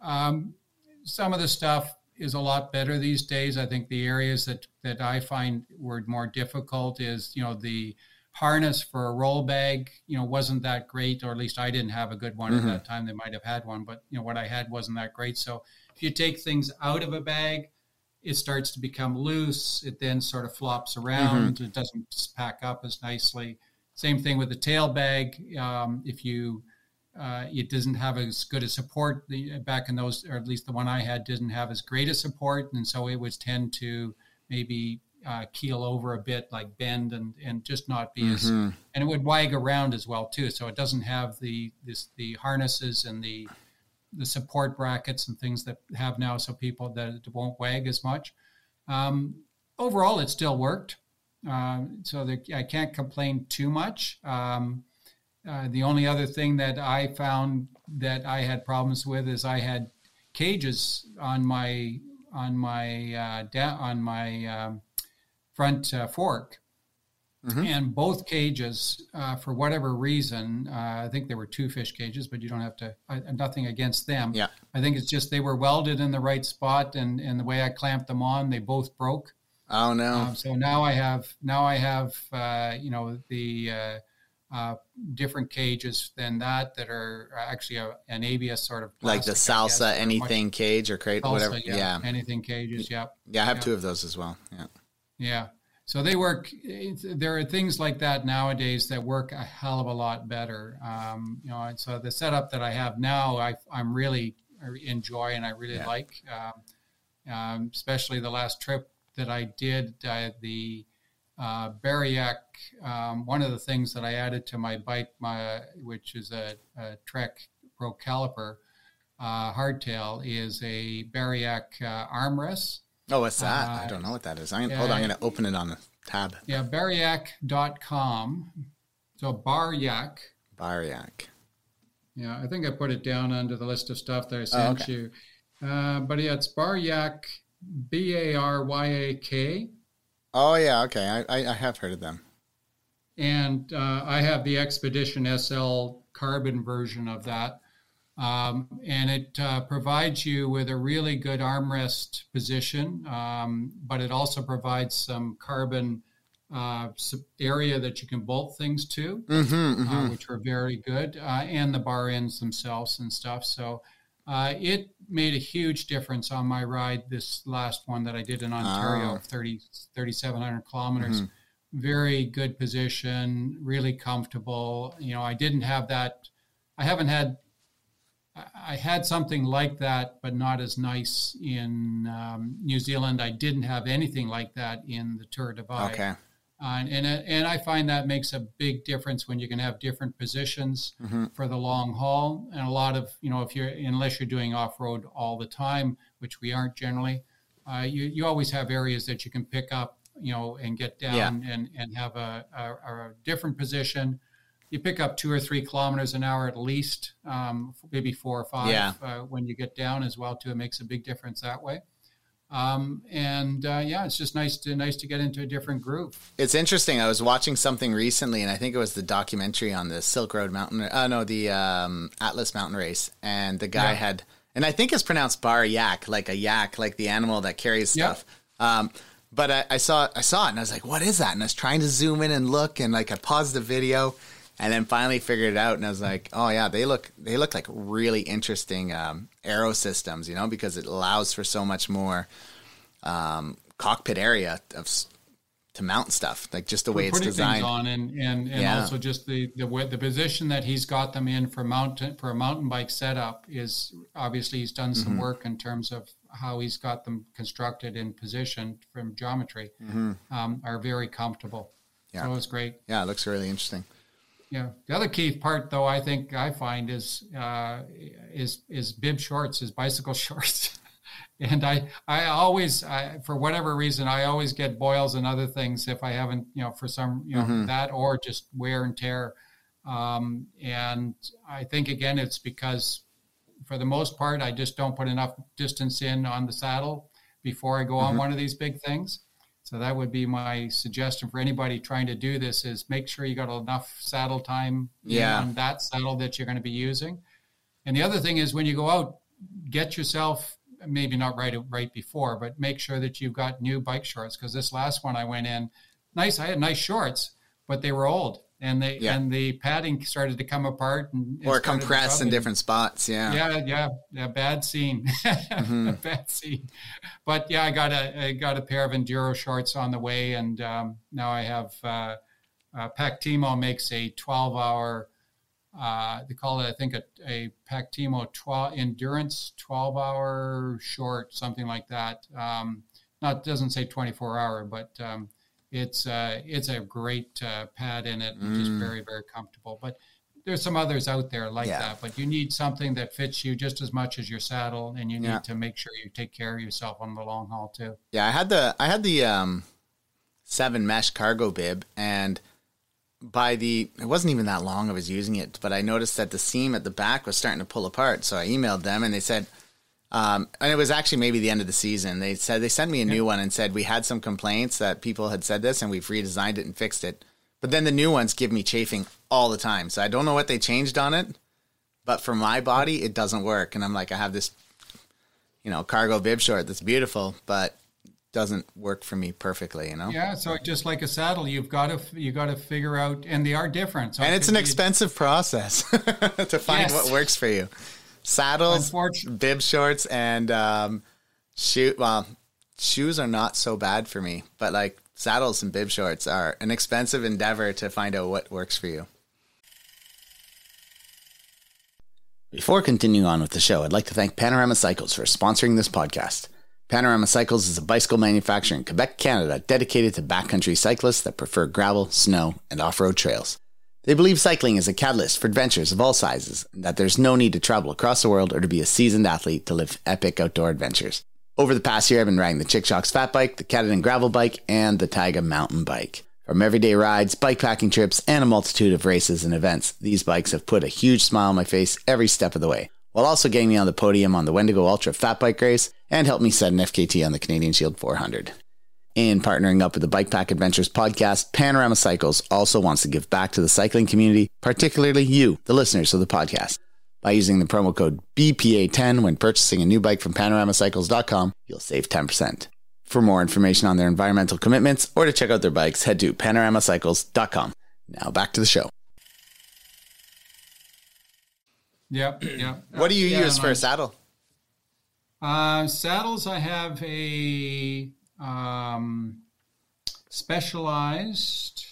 Um, some of the stuff is a lot better these days. I think the areas that that I find were more difficult is you know the harness for a roll bag you know wasn't that great or at least i didn't have a good one mm-hmm. at that time they might have had one but you know what i had wasn't that great so if you take things out of a bag it starts to become loose. It then sort of flops around. Mm-hmm. It doesn't pack up as nicely. Same thing with the tail bag. Um, if you uh, it doesn't have as good a support the, back in those, or at least the one I had didn't have as great a support, and so it would tend to maybe uh, keel over a bit, like bend and and just not be mm-hmm. as, and it would wag around as well too. So it doesn't have the this the harnesses and the the support brackets and things that have now, so people that it won't wag as much. Um, overall, it still worked, uh, so the, I can't complain too much. Um, uh, the only other thing that I found that I had problems with is I had cages on my on my uh, da- on my um, front uh, fork Mm-hmm. And both cages, uh, for whatever reason, uh, I think there were Twofish cages, but you don't have to. I, nothing against them. Yeah, I think it's just they were welded in the right spot, and and the way I clamped them on, they both broke. Oh no! Um, so now I have now I have uh, you know the uh, uh, different cages than that that are actually a, an ABS sort of plastic, like the salsa guess, anything cage or crate salsa, whatever. Yeah. yeah. anything cages. Yep. Yeah, I have two of those as well. Yeah. Yeah. So they work. There are things like that nowadays that work a hell of a lot better. Um, you know, and so the setup that I have now, I, am really enjoy and I really yeah. like. Um, um, especially the last trip that I did, uh, the uh, Baryak. Um, one of the things that I added to my bike, my which is a, a Trek Procaliber uh, hardtail, is a Baryak uh, armrest Oh, what's that? Uh, I don't know what that is. I'm gonna, yeah, hold on, I'm going to open it on the tab. Yeah, baryak.com. So Baryak. Baryak. Yeah, I think I put it down under the list of stuff that I sent oh, okay. you. Uh, but yeah, it's Baryak, B A R Y A K. Oh, yeah, okay. I, I, I have heard of them. And uh, I have the Expedition SL carbon version of that. Um, and it uh, provides you with a really good armrest position, um, but it also provides some carbon uh, area that you can bolt things to, mm-hmm, uh, mm-hmm. Uh, which are very good, uh, and the bar ends themselves and stuff. So uh, it made a huge difference on my ride this last one that I did in Ontario, oh. 30, 3,700 kilometers. Mm-hmm. Very good position, really comfortable. You know, I didn't have that. I haven't had I had something like that, but not as nice in um, New Zealand. I didn't have anything like that in the Tour Divide. Okay. Uh, and and I find that makes a big difference when you can have different positions mm-hmm. for the long haul. And a lot of you know, if you're unless you're doing off road all the time, which we aren't generally, uh, you you always have areas that you can pick up, you know, and get down yeah. and and have a, a, a different position you pick up two or three kilometers an hour at least, um, maybe four or five yeah. uh, when you get down as well. Too, it makes a big difference that way. Um, and uh, yeah, it's just nice to nice to get into a different group. It's interesting. I was watching something recently, and I think it was the documentary on the Silk Road Mountain. Uh, no, the um, Atlas Mountain Race, and the guy yeah. had, and I think it's pronounced bar yak, like a yak, like the animal that carries stuff. Um, but I, I, saw I saw it, and I was like, "What is that?" And I was trying to zoom in and look, and like I paused the video, and then finally figured it out and I was like, oh yeah, they look they look like really interesting um, aero systems, you know, because it allows for so much more um, cockpit area of to mount stuff, like just the way it's designed. on and and, and yeah. also just the the way, the position that he's got them in for mountain for a mountain bike setup is obviously he's done some mm-hmm. work in terms of how he's got them constructed in position from geometry mm-hmm. um, are very comfortable. Yeah, so it's great. Yeah, it looks really interesting. Yeah. The other key part, though, I think I find is uh, is is bib shorts, is bicycle [LAUGHS] shorts. and I I always I, for whatever reason I always get boils and other things if I haven't you know for some you know mm-hmm. that or just wear and tear. Um, and I think again it's because for the most part I just don't put enough distance in on the saddle before I go on mm-hmm. one of these big things. So that would be my suggestion for anybody trying to do this: is make sure you got enough saddle time Yeah. on that saddle that you're going to be using. And the other thing is when you go out, get yourself maybe not right right before, but make sure that you've got new bike shorts because this last one I went in, nice. I had nice shorts, but they were old and they Yeah. and the padding started to come apart and or compress in different spots. Yeah. yeah, yeah, yeah. Bad scene, [LAUGHS] Mm-hmm. [LAUGHS] bad scene. But yeah, I got a I got a pair of enduro shorts on the way, and um, now I have. Uh, uh, Pactimo makes a 12 hour. Uh, they call it, I think, a, a Pactimo 12 endurance 12 hour short, something like that. Um, not doesn't say 24 hour, but um, it's uh, it's a great uh, pad in it, which is Mm. very very comfortable. But there's some others out there like Yeah. that, but you need something that fits you just as much as your saddle, and you need Yeah. to make sure you take care of yourself on the long haul too. Yeah, I had the I had the um seven mesh cargo bib and by the it wasn't even that long I was using it, but I noticed that the seam at the back was starting to pull apart. So I emailed them and they said um, and it was actually maybe the end of the season. They said they sent me a new one and said we had some complaints that people had said this and we've redesigned it and fixed it. But then the new ones give me chafing all the time. So I don't know what they changed on it, but for my body it doesn't work. And I'm like I have this you know, cargo bib short that's beautiful, but doesn't work for me perfectly, you know? Yeah, so just like a saddle, you've got to you got to figure out, and they are different. So And it's an expensive process [LAUGHS] to find Yes. what works for you. Saddles, bib shorts, and um, shoe. Well, shoes are not so bad for me, but like saddles and bib shorts are an expensive endeavor to find out what works for you. Before continuing on with the show, I'd like to thank Panorama Cycles for sponsoring this podcast. Panorama Cycles is a bicycle manufacturer in Quebec, Canada, dedicated to backcountry cyclists that prefer gravel, snow, and off road trails. They believe cycling is a catalyst for adventures of all sizes, and that there's no need to travel across the world or to be a seasoned athlete to live epic outdoor adventures. Over the past year, I've been riding the Chic-Chocs Fat Bike, the Cadogan Gravel Bike, and the Taiga Mountain Bike. From everyday rides, bikepacking trips, and a multitude of races and events, these bikes have put a huge smile on my face every step of the way, while also getting me on the podium on the Wendigo Ultra Fat Bike Race and helped me set an FKT on the Canadian Shield 400. In partnering up with the Bike Pack Adventures podcast, Panorama Cycles also wants to give back to the cycling community, particularly you, the listeners of the podcast. By using the promo code BPA10 when purchasing a new bike from panoramacycles.com, you'll save 10%. For more information on their environmental commitments or to check out their bikes, head to panoramacycles.com. Now back to the show. Yep, yep. What do you Yeah, use for a saddle? Uh, saddles, I have a um, specialized,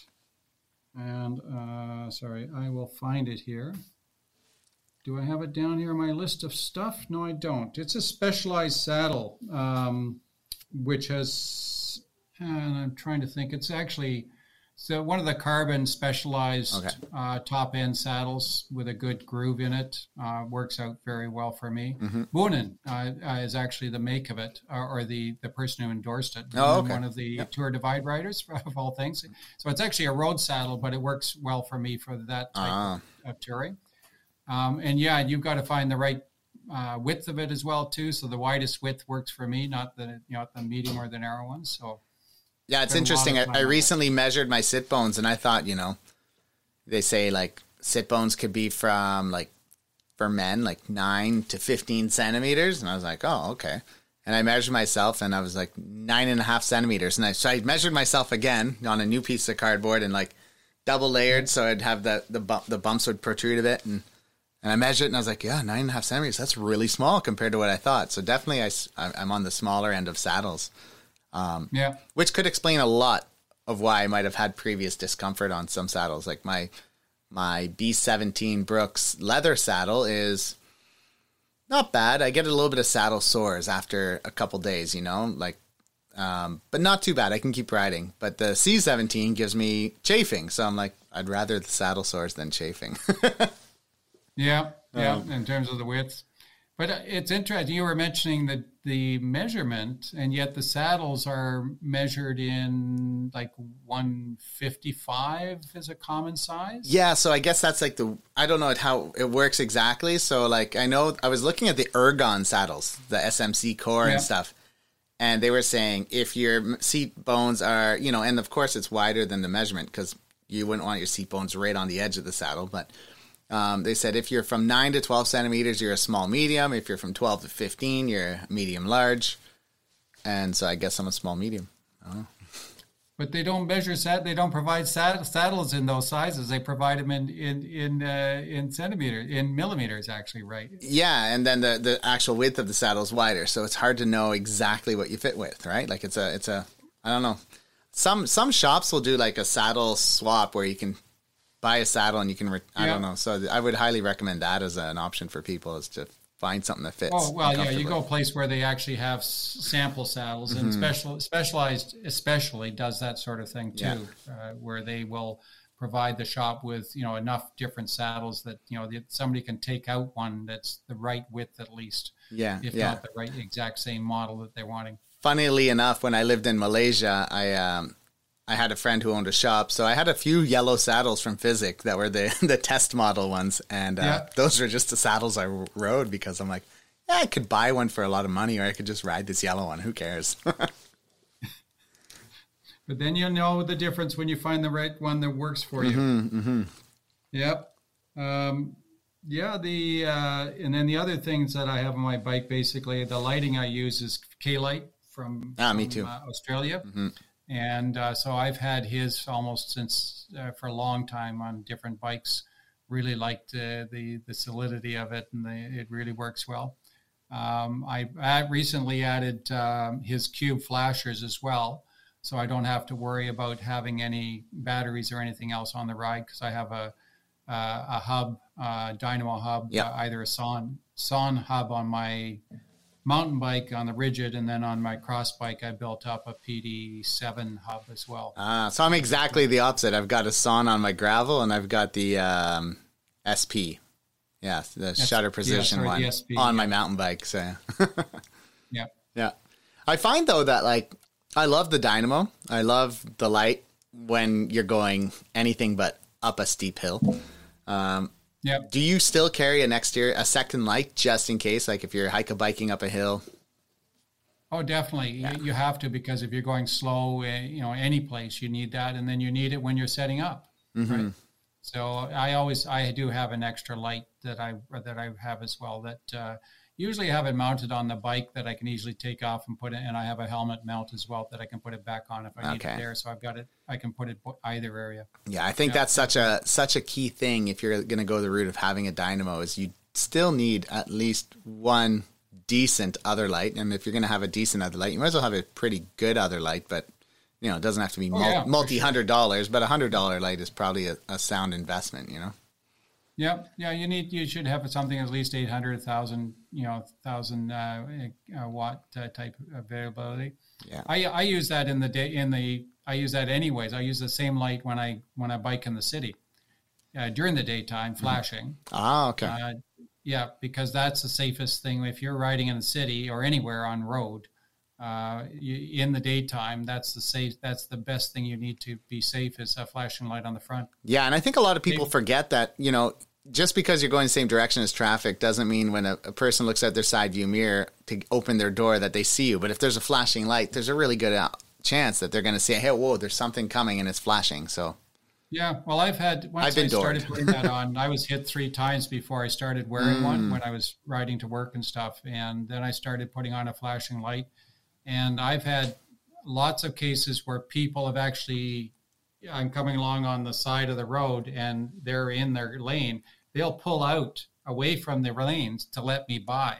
and uh, sorry, I will find it here. Do I have it down here my list of stuff? No, I don't. It's a specialized saddle, um, which has, and I'm trying to think. It's actually so one of the carbon specialized Okay. uh, top end saddles with a good groove in it uh, works out very well for me. Mm-hmm. Boonen uh, is actually the make of it, or, or the the person who endorsed it. Oh, okay. One of the Tour Divide riders, [LAUGHS] of all things. So it's actually a road saddle, but it works well for me for that type Ah. of, of touring. Um, and yeah, you've got to find the right uh, width of it as well too. So the widest width works for me, not the you know the medium or the narrow ones. So Yeah, it's Spend a lot interesting. I, I recently measured my sit bones, and I thought, you know, they say like sit bones could be from like for men like nine to fifteen centimeters, and I was like, oh, okay. And I measured myself, and I was like nine and a half centimeters, and I so I measured myself again on a new piece of cardboard and like double layered, so I'd have the the bump, the bumps would protrude a bit, and and I measured it, and I was like, yeah, nine and a half centimeters. That's really small compared to what I thought. So definitely, I, I'm on the smaller end of saddles yeah, which could explain a lot of why I might have had previous discomfort on some saddles. Like my my B17 Brooks leather saddle is not bad. I get a little bit of saddle sores after a couple days, you know, like um, but not too bad. I can keep riding. But the C17 gives me chafing, so I'm like, I'd rather the saddle sores than chafing. [LAUGHS] yeah, yeah. in terms of the width, but uh, it's interesting. You were mentioning the the measurement, and yet the saddles are measured in like one fifty five is a common size. Yeah, so I guess that's like the I don't know how it works exactly. So like I know I was looking at the Ergon saddles, the SMC core Yeah. and stuff, and they were saying if your seat bones are, you know, and of course it's wider than the measurement because you wouldn't want your seat bones right on the edge of the saddle, but um, they said if you're from 9 to 12 centimeters, you're a small medium. If you're from 12 to 15, you're medium large. And so I guess I'm a small medium. But they don't measure sat. They don't provide sat- saddles in those sizes. They provide them in in in uh, in centimeters, in millimeters, actually, right? Yeah, and then the the actual width of the saddle is wider, so it's hard to know exactly what you fit with, right? Like it's a it's a I don't know. Some some shops will do like a saddle swap where you can buy a saddle and you can. Re- I don't know. So I would highly recommend that as an option for people is to find something that fits. Oh well, yeah, you go a place where they actually have sample saddles and mm-hmm. special specialized especially does that sort of thing too, yeah. uh, where they will provide the shop with you know enough different saddles that you know somebody can take out one that's the right width at least. Yeah, if yeah. not the right exact same model that they're wanting. Funnily enough, when I lived in Malaysia, I um, I had a friend who owned a shop, so I had a few yellow saddles from Fizik that were the [LAUGHS] the test model ones, and uh, yeah. those were just the saddles I rode because I'm like, yeah, I could buy one for a lot of money, or I could just ride this yellow one. Who cares? [LAUGHS] but then you'll know the difference when you find the right one that works for you. Mm-hmm, mm-hmm. Yep. Um, yeah. The uh, and then the other things that I have on my bike, basically, the lighting I use is K-Lite from, ah, from, me too. Uh, Australia. Mm-hmm and uh, so I've had his almost since uh, for a long time on different bikes. Really liked uh, the the solidity of it, and the, it really works well. Um, I, I, recently added um, his cube flashers as well, so I don't have to worry about having any batteries or anything else on the ride because I have a a hub, dynamo hub, yep. Uh, either a Son Son hub on my mountain bike on the rigid, and then on my cross bike, I built up a PD7 hub as well. Ah, so I'm exactly the opposite. I've got a Son on my gravel, and I've got the um, SP. Yeah, the shutter precision yeah, sorry, one SP, on yeah. my mountain bike. So, [LAUGHS] yeah, yeah. I find though that like I love the dynamo. I love the light when you're going anything but up a steep hill. Um, yeah. Do you still carry an exterior, a second light, just in case, like if you're hiking biking up a hill? Oh, definitely. Yeah. You, you have to because if you're going slow, eh, you know, any place, you need that, and then you need it when you're setting up, mm-hmm. right? So I always, I do have an extra light that I that I have as well that uh, usually have it mounted on the bike that I can easily take off and put it, and I have a helmet mount as well that I can put it back on if I need it there. So I've got it, I can put it either area. Yeah, I think yeah. that's such a such a key thing if you're going to go the route of having a dynamo is you still need at least one decent other light, and if you're going to have a decent other light, you might as well have a pretty good other light, but. You know, it doesn't have to be oh, yeah, multi hundred dollars, but a hundred dollar light is probably a, a sound investment. You know. Yeah, yeah. You need you should have something at least eight hundred thousand, you know, thousand uh, uh, watt uh, type availability. Yeah, I I use that in the day in the I use that anyways. I use the same light when I when I bike in the city uh, during the daytime, mm-hmm. flashing. Mm-hmm. Ah, okay. Uh, yeah, because that's the safest thing if you're riding in the city or anywhere on road. Uh, in the daytime, that's the safe. That's the best thing you need to be safe is a flashing light on the front. Yeah, and I think a lot of people forget that. You know, just because you're going the same direction as traffic doesn't mean when a, a, person looks at their side view mirror to open their door that they see you. But if there's a flashing light, there's a really good uh, chance that they're going to say, "Hey, whoa, there's something coming and it's flashing." So. Yeah, well, I've had once I've been I started putting that [LAUGHS] on, I was hit three times before I started wearing mm. one when I was riding to work and stuff, and then I started putting on a flashing light, and I've had lots of cases where people have actually I'm coming along on the side of the road and they're in their lane they'll pull out away from the lanes to let me by.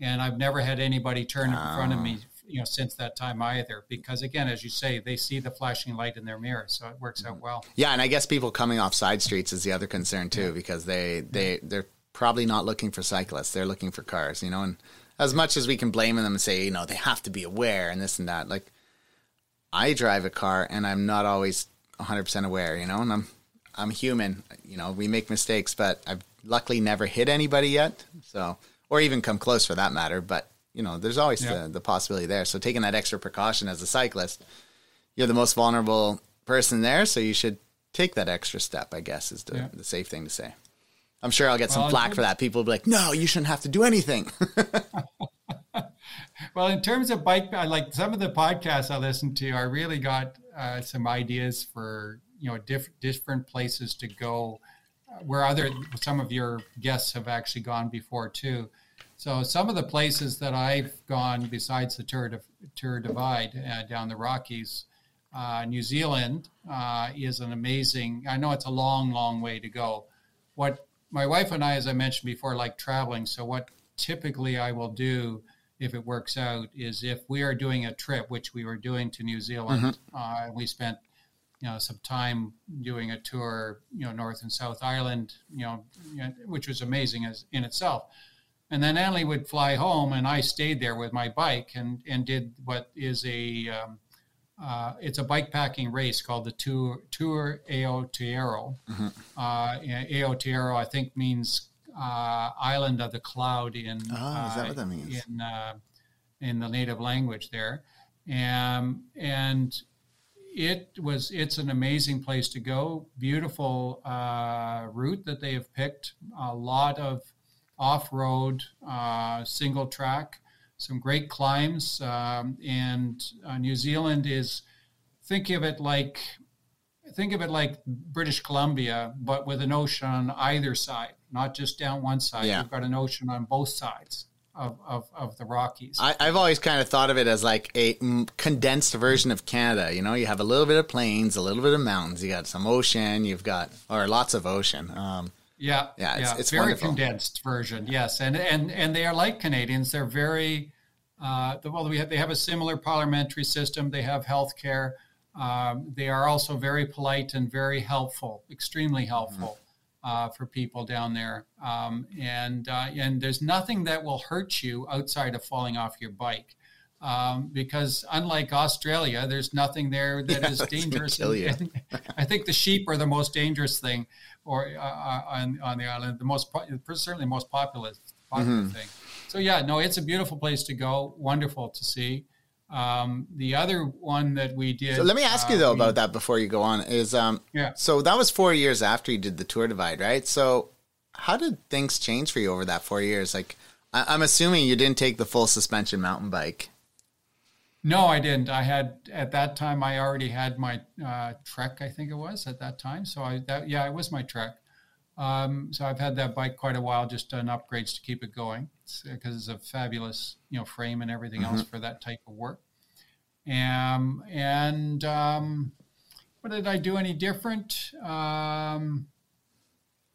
And I've never had anybody turn in front of me, ah. you know, since that time either. Because again, as you say, they see the flashing light in their mirror, so it works out well. Yeah, and I guess people coming off side streets is the other concern too, because they they they're probably not looking for cyclists; they're looking for cars, you know. And as much as we can blame them and say, you know, they have to be aware and this and that, like I drive a car and I'm not always 100% aware, you know, and I'm I'm human. You know, we make mistakes, but I've luckily never hit anybody yet. So, or even come close for that matter. But you know, there's always yeah. the, the possibility there. So, taking that extra precaution as a cyclist, you're the most vulnerable person there. So, you should take that extra step. I guess is the, yeah. the safe thing to say. I'm sure I'll get some well, flack for that. People will be like, "No, you shouldn't have to do anything." [LAUGHS] well, in terms of bike, I like some of the podcasts I listen to. I really got uh, some ideas for you know different different places to go, uh, where other some of your guests have actually gone before too. So some of the places that I've gone besides the Tour, de, Tour Divide uh, down the Rockies, uh, New Zealand uh, is an amazing. I know it's a long, long way to go. What my wife and I, as I mentioned before, like traveling. So what typically I will do if it works out is if we are doing a trip, which we were doing to New Zealand, mm-hmm. uh, we spent you know some time doing a tour, you know, North and South Island, you know, which was amazing as in itself. And then Annalie would fly home, and I stayed there with my bike and and did what is a um, uh, it's a bike packing race called the Tour Tour Aotearoa. Mm-hmm. Uh, Aotearoa, I think, means uh, island of the cloud in. Oh, is that what that means? In uh, in the native language there, um, and it was it's an amazing place to go. Beautiful uh, route that they have picked. A lot of off road, uh, single track, some great climbs. Um, and uh, New Zealand is, think of it like, think of it like British Columbia, but with an ocean on either side, not just down one side. Yeah. You've got an ocean on both sides. Of, of, of the Rockies. I, have always kind of thought of it as like a condensed version of Canada. You know, you have a little bit of plains, a little bit of mountains, you got some ocean, you've got, or lots of ocean. Um, yeah, yeah, it's, yeah. it's very wonderful. condensed version. Yes, and and and they are like Canadians. They're very uh, well. We have, they have a similar parliamentary system. They have health care. Um, they are also very polite and very helpful, extremely helpful. Uh, for people down there. Um, and uh, and there's nothing that will hurt you outside of falling off your bike. Um, because unlike Australia, there's nothing there [LAUGHS] that yeah, is dangerous. And, and [LAUGHS] I think the sheep are the most dangerous thing or uh, uh, on, on the island, the most certainly most popular popular mm-hmm. thing. So yeah, no, it's a beautiful place to go. Wonderful to see. Um, the other one that we did. So let me ask you though uh, we, about that before you go on. Is um, yeah. So that was four years after you did the tour divide, right? So how did things change for you over that four years? Like, I, I'm assuming you didn't take the full suspension mountain bike. No, I didn't. I had at that time. I already had my uh, Trek. I think it was at that time. So I that yeah, it was my Trek. Um, so I've had that bike quite a while, just done upgrades to keep it going because it's, a fabulous you know frame and everything mm-hmm. else for that type of work. Um, and um, what did I do any different? Um,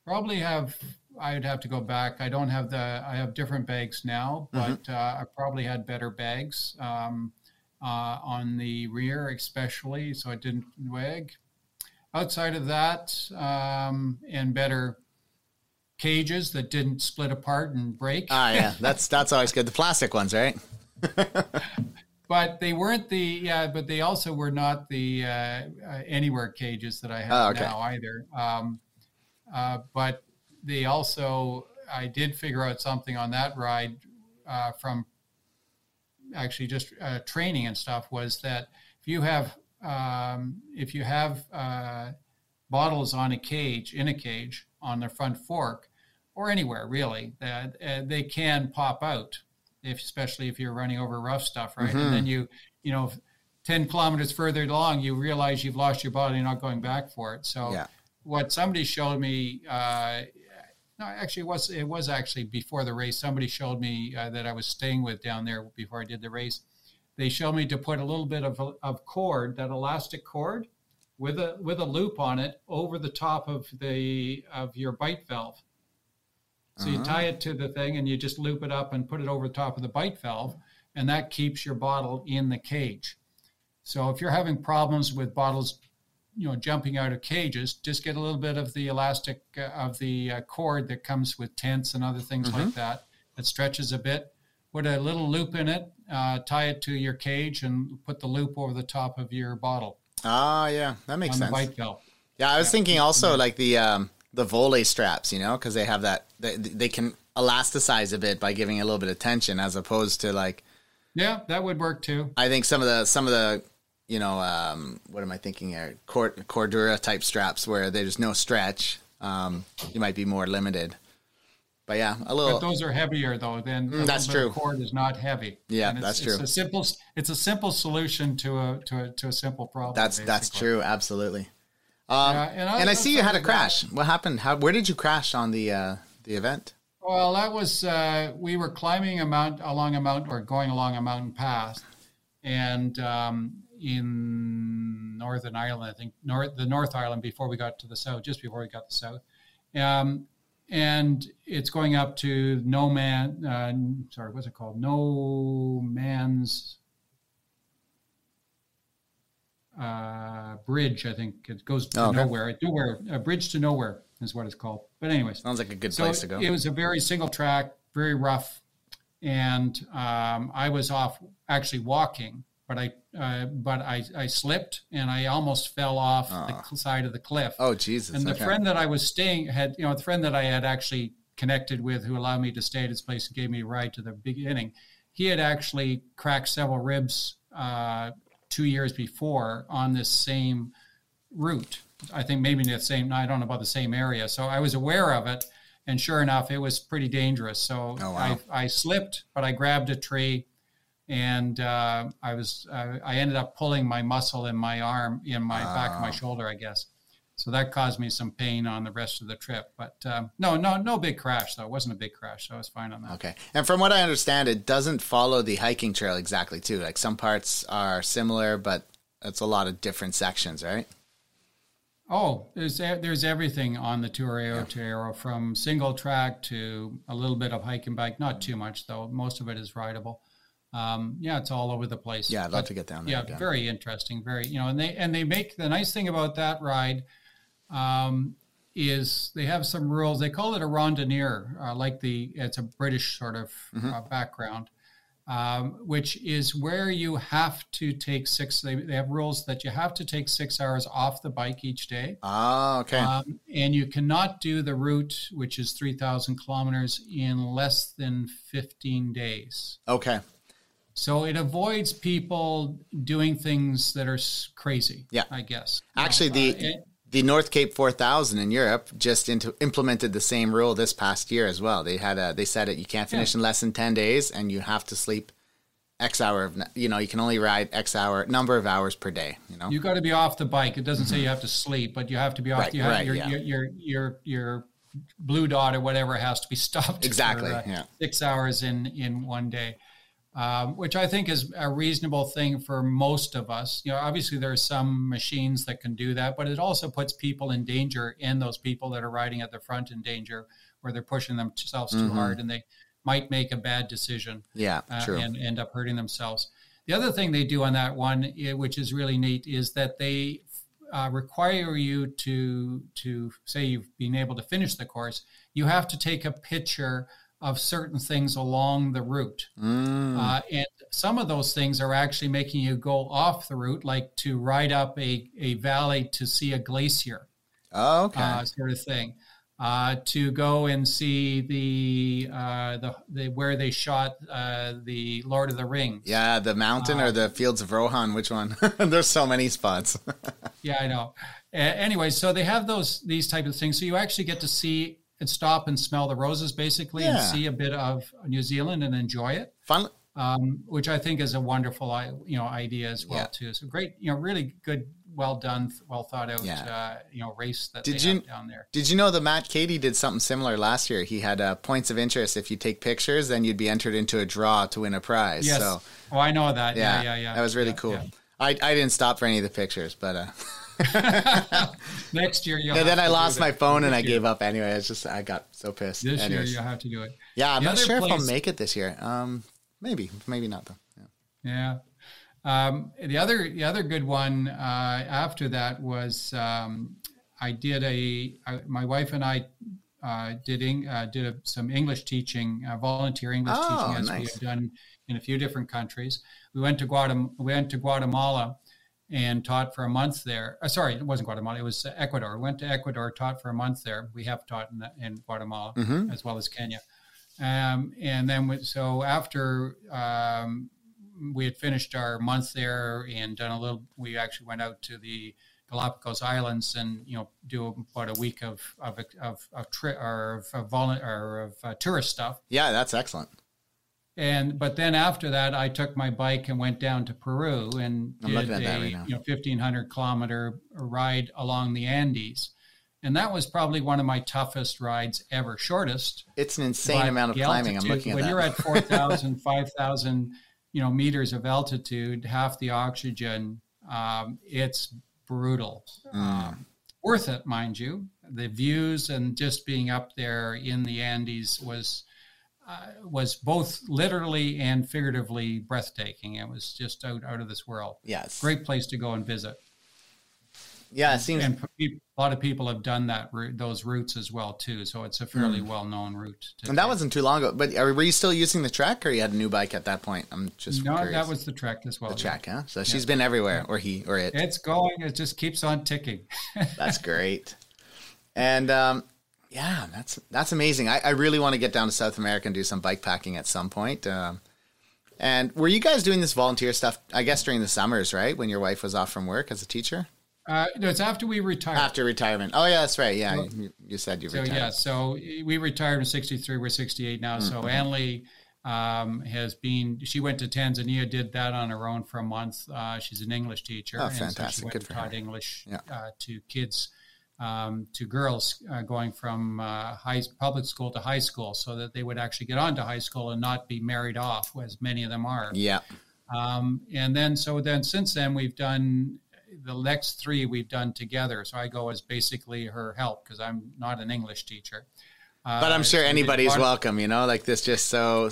probably have. I'd have to go back. I don't have the. I have different bags now, mm-hmm. but uh, I probably had better bags. Um, uh, on the rear, especially, so it didn't wag. Outside of that, um, and better cages that didn't split apart and break. Ah, yeah, that's that's always good. The plastic ones, right? [LAUGHS] but they weren't the yeah, but they also were not the uh, uh, anywhere cages that I have oh, okay. now either. Um, uh, but they also, I did figure out something on that ride uh, from actually just uh, training and stuff was that if you have um, if you have uh, bottles on a cage in a cage on their front fork or anywhere really that uh, they can pop out if especially if you're running over rough stuff right mm-hmm. and then you you know 10 kilometers further along you realize you've lost your body you're not going back for it so yeah. what somebody showed me uh, no, actually, it was it was actually before the race. Somebody showed me uh, that I was staying with down there before I did the race. They showed me to put a little bit of of cord, that elastic cord, with a with a loop on it over the top of the of your bite valve. So uh-huh. you tie it to the thing and you just loop it up and put it over the top of the bite valve, and that keeps your bottle in the cage. So if you're having problems with bottles you know jumping out of cages just get a little bit of the elastic uh, of the uh, cord that comes with tents and other things mm-hmm. like that that stretches a bit put a little loop in it uh, tie it to your cage and put the loop over the top of your bottle ah yeah that makes sense bike belt. yeah i was yeah. thinking also like the um, the Voile straps you know because they have that they, they can elasticize a bit by giving a little bit of tension as opposed to like yeah that would work too i think some of the some of the you know, um, what am I thinking here? Cord- Cordura type straps where there's no stretch. Um, you might be more limited. but yeah, a little. But those are heavier though. Then Mm, that's true. Cord is not heavy. Yeah, it's, that's It's true. a simple. It's a simple solution to a to a to a simple problem. that's that's true. Absolutely. Um, Yeah, and, and I, I- see you had a crash. What happened? How? Where did you crash on the uh, the event? Well, that was uh, we were climbing a mount along a mountain or going along a mountain path, and um, in Northern Ireland, I think North the North Island before we got to the south, just before we got to the south, um, and it's going up to no man. Uh, sorry, what's it called? No man's uh, bridge. I think it goes to Oh, okay. nowhere. Nowhere. A bridge to nowhere is what it's called. But anyways, Sounds like a good so place to go. It was a very single track, very rough, and um, I was off actually walking, but I uh, but I, I slipped and I almost fell off the Ah. side of the cliff. oh Jesus! and the okay. friend that I was staying had you know the friend that I had actually connected with who allowed me to stay at his place and gave me a ride to the beginning. He had actually cracked several ribs uh, two years before on this same route. I think maybe the same. I don't know about the same area. So I was aware of it, and sure enough, it was pretty dangerous. So Oh, wow. I, I slipped, but I grabbed a tree, and uh, I was uh, I ended up pulling my muscle in my arm, in my back of my Ah. shoulder, I guess. So that caused me some pain on the rest of the trip. But um, no, no, no big crash though. It wasn't a big crash, so I was fine on that. Okay. And from what I understand, it doesn't follow the hiking trail exactly, too. Like some parts are similar, but it's a lot of different sections, right? Oh, there's there's everything on the Tour Aotearoa from single track to a little bit of hike and bike. Not too much though. Most of it is rideable. Um, yeah, it's all over the place. Yeah, I'd love But, to get down there. Yeah, again. very interesting. Very you know, and they and they make the nice thing about that ride um, is they have some rules. They call it a randonneur, uh, like the it's a British sort of Mm-hmm. uh, background, um, which is where you have to take six. They, they have rules that you have to take six hours off the bike each day. Oh, okay. Um, and you cannot do the route, which is 3,000 kilometers, in less than 15 days. okay. So it avoids people doing things that are crazy. Yeah. I guess. Actually, the uh, it- the North Cape 4000 in Europe just into, implemented the same rule this past year as well. They had a they said it you can't finish Yeah. in less than 10 days and you have to sleep X hour of you know you can only ride X hour number of hours per day. You know. you got to be off the bike. It doesn't say you have to sleep, but you have to be off. Right, you have, right, your, yeah. your, your your your blue dot or whatever has to be [LAUGHS] stopped. Exactly, For, uh, yeah. Six hours in in one day. Um, which I think is a reasonable thing for most of us. You know, obviously there are some machines that can do that, but it also puts people in danger, and those people that are riding at the front in danger, where they're pushing themselves too hard, and they might make a bad decision Yeah, uh, true. and end up hurting themselves. The other thing they do on that one, which is really neat, is that they uh, require you to to say you've been able to finish the course. You have to take a picture of certain things along the route, Mm. uh, and some of those things are actually making you go off the route, like to ride up a, a valley to see a glacier oh, okay. uh, sort of thing. Uh, to go and see the uh, the, the where they shot uh, the Lord of the Rings. yeah, the mountain uh, or the fields of Rohan? Which one? [LAUGHS] There's so many spots. [LAUGHS] Yeah, I know. Uh, anyway, so they have those these type of things. So you actually get to see and stop and smell the roses, basically, and see a bit of New Zealand and enjoy it. Fun. um, which I think is a wonderful, you know, idea as well Yeah. too. So great, you know, really good, well done, well thought out, Yeah. uh, you know, race that Did they you- down there. Did you know that Matt Cady did something similar last year? He had uh, points of interest. If you take pictures, then you'd be entered into a draw to win a prize. Yes. So oh, I know that. yeah, Yeah, yeah, yeah. that was really Yeah, cool. yeah. I, I didn't stop for any of the pictures, but uh, [LAUGHS] [LAUGHS] Next year, you'll. and then I lost my phone and I gave up anyway. It's just I got so pissed. This Anyways. year, you'll have to do it. yeah, I'm The not sure if I'll make it this year. Um, maybe, maybe not though. Yeah. Yeah. Um, the other the other good one uh, after that was um, I did a I, my wife and I uh, did uh, did a, some English teaching, uh, volunteer English Oh, teaching as we have done in a few different countries. We went to Guatemala. We went to Guatemala and taught for a month there. Uh, sorry, it wasn't Guatemala. It was Ecuador. Went to Ecuador, taught for a month there. We have taught in, in Guatemala Mhm. as well as Kenya. Um, and then, we, so after um, we had finished our month there and done a little, we actually went out to the Galapagos Islands and you know do about a week of of of, of tri- or of, of, or of uh, tourist stuff. Yeah, that's excellent. And but then after that, I took my bike and went down to Peru and I'm did a right you know 1500 kilometer ride along the Andes, and that was probably one of my toughest rides ever. Shortest, It's an insane amount of climbing. I'm looking at when that. you're at [LAUGHS] 4,000, 5,000, you know, meters of altitude, half the oxygen, um, it's brutal. Mm. Um, worth it, mind you. The views and just being up there in the Andes was was both literally and figuratively breathtaking. It was just out out of this world. yes. Great place to go and visit. Yeah, it seems And a lot of people have done that those routes as well too. So it's a fairly well known route. to Mm. and that take. wasn't too long ago. But are, were you still using the Trek, or you had a new bike at that point? I'm just no, curious. that was the Trek as well. the yeah. Trek, huh? So she's been everywhere, or he, or it. It's going. It just keeps on ticking. [LAUGHS] That's great. And um, yeah, that's that's amazing. I, I really want to get down to South America and do some bike packing at some point. Um, and were you guys doing this volunteer stuff? I guess during the summers, right, when your wife was off from work as a teacher uh, no, it's after we retired. after retirement. Oh yeah, that's right. Yeah, Well- you, you said you so retired. yeah, so we retired in '63. We're 68 now. So Mm-hmm. Annalie um, has been. She went to Tanzania, did that on her own for a month. Uh, she's an English teacher. Oh, and so fantastic. she went Good and taught her. English Yeah. uh, to kids. Um, to girls uh, going from uh, high public school to high school, so that they would actually get on to high school and not be married off, as many of them are. Yeah. Um, and then, so then since then, we've done the next three we've done together. So I go as basically her help because I'm not an English teacher. Uh, But I'm sure so we did anybody's welcome. You know, like this, just so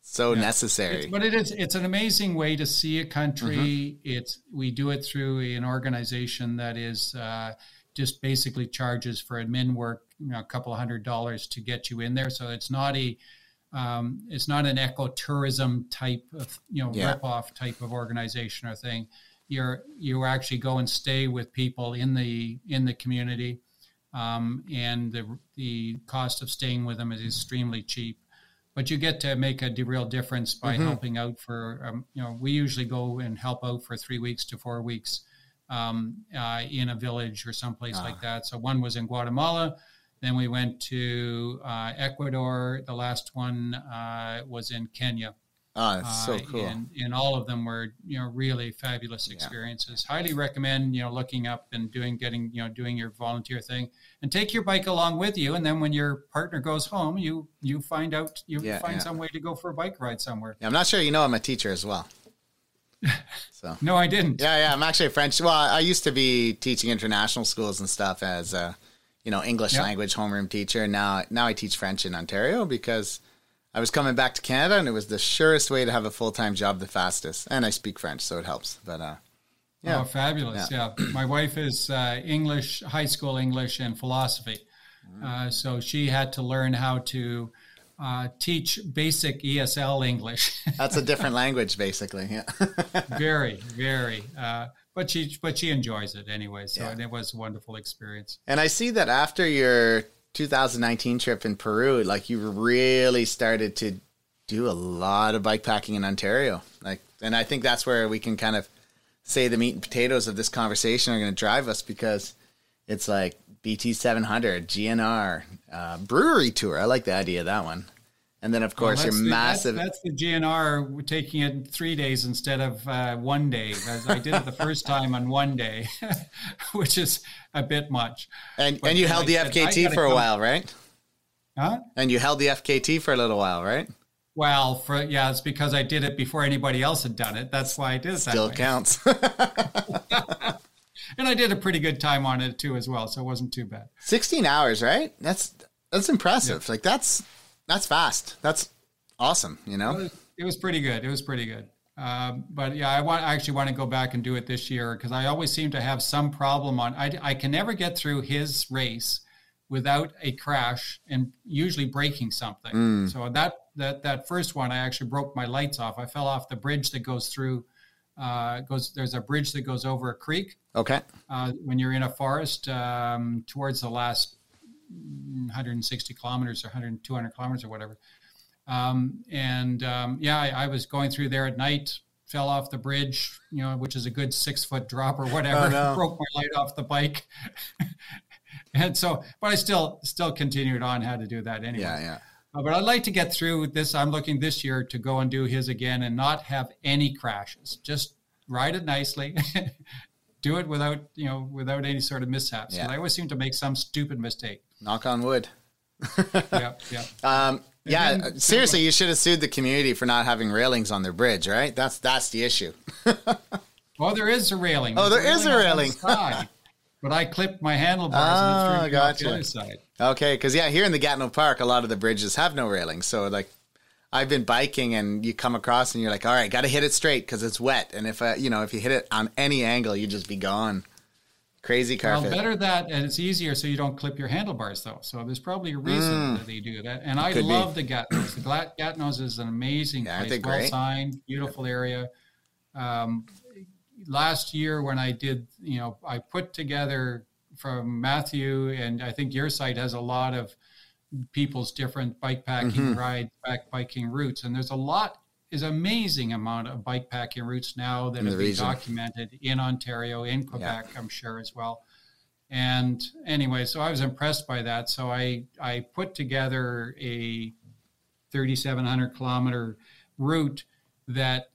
so necessary. It's, but it is it's an amazing way to see a country. Mm-hmm. It's we do it through an organization that is uh, just basically charges for admin work, you know, a couple of hundred dollars to get you in there. So it's not a um, it's not an ecotourism type of you know Yeah. rip off type of organization or thing. You're you actually go and stay with people in the in the community, um, and the the cost of staying with them is extremely cheap but you get to make a real difference by Mm-hmm. helping out for um, you know we usually go and help out for three weeks to four weeks um, uh, in a village or someplace Ah. like that so one was in guatemala then we went to uh, ecuador the last one uh, was in kenya oh, that's so uh, cool. and, and all of them were you know really fabulous experiences highly recommend you know looking up and doing getting you know doing your volunteer thing and take your bike along with you and then when your partner goes home you you find out you Yeah, find yeah. some way to go for a bike ride somewhere Yeah, I'm not sure you know I'm a teacher as well. So no i didn't yeah, yeah, I'm actually a French. Well, I used to be teaching international schools and stuff as a, you know, English Yeah. language homeroom teacher. Now, now I teach French in Ontario because I was coming back to Canada and it was the surest way to have a full time job, the fastest. And I speak French, so it helps. But uh, yeah, Oh, fabulous! Yeah, my wife is uh, English, high school English, and philosophy. Mm. Uh, so she had to learn how to uh, teach basic ESL English. [LAUGHS] that's a different language, basically. Yeah. [LAUGHS] very, very. Uh, but she, but she enjoys it anyway. So Yeah. it was a wonderful experience. And I see that after your 2019 trip in Peru, like you really started to do a lot of bike packing in Ontario. Like, and I think that's where we can kind of say the meat and potatoes of this conversation are going to drive us because it's like BT 700, GNR, uh, brewery tour. I like the idea of that one. And then, of course, Well, your the- massive. That's, that's the GNR. We're taking it three days instead of uh, one day. As I did it the first [LAUGHS] time on one day, [LAUGHS] which is a bit much. and, but and you held the I said, FKT for a come- while, right? Huh? And you held the FKT for a little while, right? Well, for yeah, it's because I did it before anybody else had done it. That's why I did it Still counts. [LAUGHS] And I did a pretty good time on it too, as well. So it wasn't too bad. 16 hours, right? That's that's impressive. Like that's that's fast. That's awesome, you It know? was, it was pretty good. It was pretty good. Um, but yeah, I want I actually want to go back and do it this year because I always seem to have some problem on. I, I can never get through his race without a crash and usually breaking something. So that that that first one, I actually broke my lights off. I fell off the bridge that goes through. Uh, goes there's a bridge that goes over a creek Okay. uh, when you're in a forest um, towards the last 160 kilometers or 100 200 kilometers or whatever um, and um, yeah I, I was going through there at night fell off the bridge, you know, which is a good six foot drop or whatever. Oh, no. [LAUGHS] Broke my light off the bike, [LAUGHS] and so, but I still still continued on how to do that anyway. Yeah, yeah. Uh, but I'd like to get through this. I'm looking this year to go and do his again and not have any crashes. Just ride it nicely. [LAUGHS] do it without you know without any sort of mishaps. Yeah. I always seem to make some stupid mistake. Knock on wood. [LAUGHS] yeah, yeah. Um, yeah, then- seriously, you should have sued the community for not having railings on their bridge, right? That's that's the issue. [LAUGHS] Oh, there is a railing. Oh, there is a on one railing. side. but I clipped my handlebars Oh, and it threw me off gotcha. the other side. Okay, because yeah, here in the Gatineau Park, a lot of the bridges have no railings. So like, I've been biking, and you come across, and you're like, all right, got to hit it straight because it's wet, and if uh, you know if you hit it on any angle, you just be gone. Crazy car Well, better that, and it's easier so you don't clip your handlebars, though. So there's probably a reason that they do that. And I Mm. Could be. love the Gatineaus. The Gatineaus is an amazing Yeah, place, well great? signed, beautiful area. Um, last year when I did, you know, I put together from Matthew, and I think your site has a lot of people's different bike packing Mm-hmm. ride back biking routes, and there's a lot is amazing amount of bike packing routes now that have been documented in Ontario, in Quebec, I'm sure as well. And anyway, so I was impressed by that. So I I put together a 3,700 kilometer route that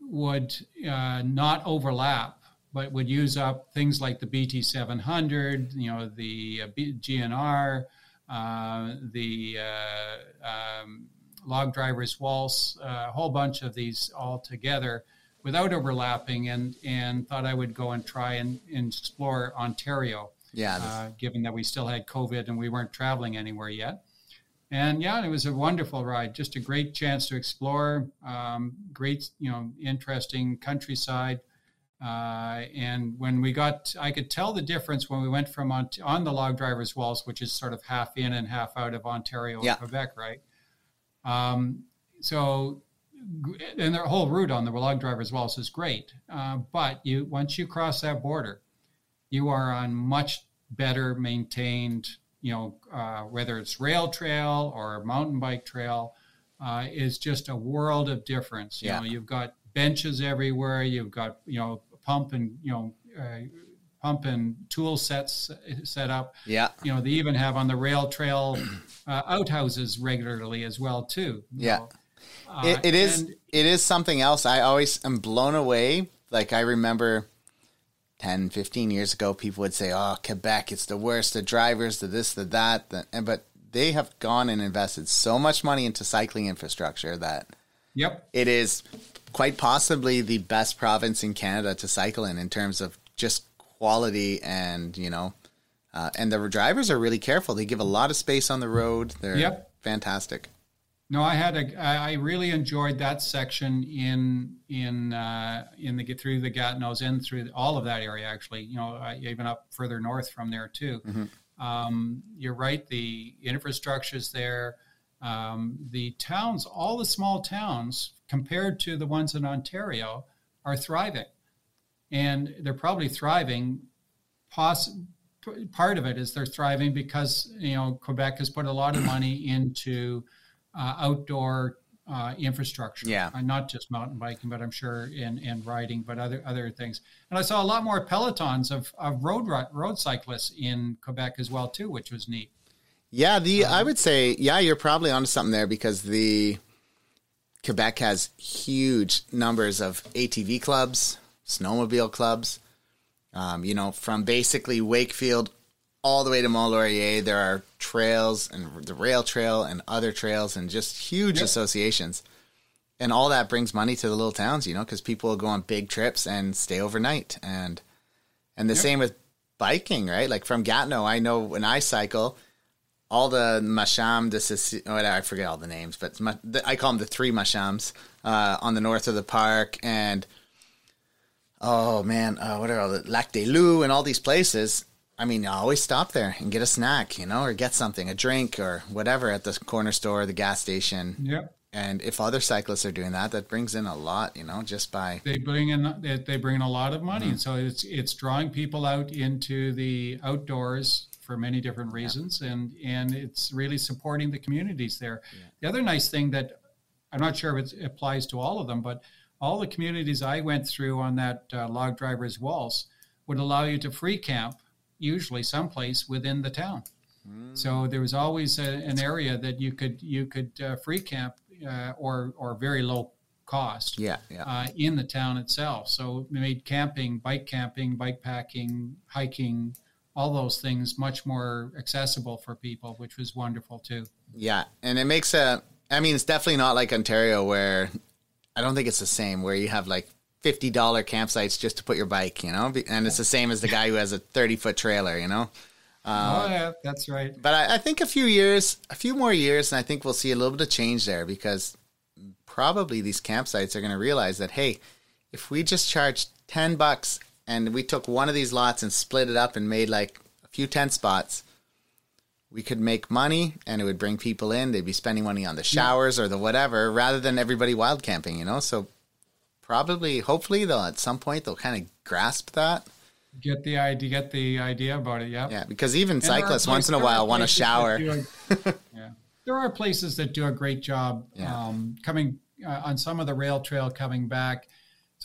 would uh, not overlap, but would use up things like the BT 700, you know, the uh, B- GNR, uh, the uh, um, log drivers waltz, uh, a whole bunch of these all together without overlapping, and and thought I would go and try and, and explore Ontario yeah, uh, given that we still had COVID and we weren't traveling anywhere yet. And yeah, it was a wonderful ride, just a great chance to explore, um, great, you know, interesting countryside. Uh, and when we got, I could tell the difference when we went from on, on the log driver's waltz, which is sort of half in and half out of Ontario Yeah. and Quebec, right? Um, so, and the whole route on the log driver's waltz is great. Uh, but you once you cross that border, you are on much better maintained, you know, uh, whether it's rail trail or mountain bike trail, uh, is just a world of difference. You Yeah. know, you've got benches everywhere. You've got, you know, pump and, you know, uh, pump and tool sets set up. yeah, You know, they even have on the rail trail uh, outhouses regularly as well too. Yeah. know. Uh, it, it is and- it is something else i always am blown away like i remember 10 15 years ago people would say oh quebec it's the worst the drivers the this the that the, and but they have gone and invested so much money into cycling infrastructure that Yep. it is quite possibly the best province in canada to cycle in in terms of just quality and you know uh, and the drivers are really careful they give a lot of space on the road they're Yep. fantastic No, I had a. I really enjoyed that section in in uh, in the get through the Gatineaus and through all of that area. Actually, you know, uh, even up further north from there too. Um, you're right. The infrastructure's there. Um, the towns, all the small towns, compared to the ones in Ontario, are thriving, and they're probably thriving. Poss- part of it is they're thriving because you know Quebec has put a lot of money [CLEARS THROAT] into uh, outdoor uh, infrastructure. Yeah. Uh, not just mountain biking, but I'm sure in, in riding, but other other things. And I saw a lot more pelotons of, of road road cyclists in Quebec as well too, which was neat. Yeah, the I would say yeah, you're probably onto something there because the Quebec has huge numbers of ATV clubs, snowmobile clubs. Um, you know, from basically Wakefield all the way to Mont Laurier, there are trails and the rail trail and other trails and just huge Yep. associations. And all that brings money to the little towns, you know, because people go on big trips and stay overnight. And and the Yep. same with biking, right? Like from Gatineau, I know when I cycle, all the masham, this is oh, I forget all the names, but I call them the three mashams uh, on the north of the park, and oh man, uh, what are all the Lac des Loups and all these places? I mean, I always stop there and get a snack, you know, or get something, a drink or whatever at the corner store, the gas station. Yep. And if other cyclists are doing that, that brings in a lot, you know, just by They bring in they, they bring in a lot of money, and so it's it's drawing people out into the outdoors for many different reasons, and and it's really supporting the communities there. The other nice thing that I'm not sure if it applies to all of them, but all the communities I went through on that uh, log driver's waltz would allow you to free camp, usually someplace within the town. Mm. So there was always a, an area that you could you could uh, free camp uh, or or very low cost. Yeah, yeah. Uh, in the town itself, so it made camping, bike camping, bike packing, hiking, all those things much more accessible for people, which was wonderful too. Yeah, and it makes a. I mean, it's definitely not like Ontario where I don't think it's the same where you have like fifty dollar campsites just to put your bike, you know, and it's the same as the guy who has a thirty foot trailer, you know. Uh, oh yeah, that's right. But I, I, think a few years, a few more years, and I think we'll see a little bit of change there because probably these campsites are going to realize that hey, if we just charge ten bucks and we took one of these lots and split it up and made like a few tent spots, we could make money and it would bring people in. They'd be spending money on the showers or the whatever rather than everybody wild camping, you know? So probably, hopefully, they'll at some point they'll kind of grasp that. Get the idea, get the idea about it. Yeah. Yeah. Because even and cyclists once in a while want a shower. [LAUGHS] A, yeah. There are places that do a great job yeah. um, coming uh, on some of the rail trail coming back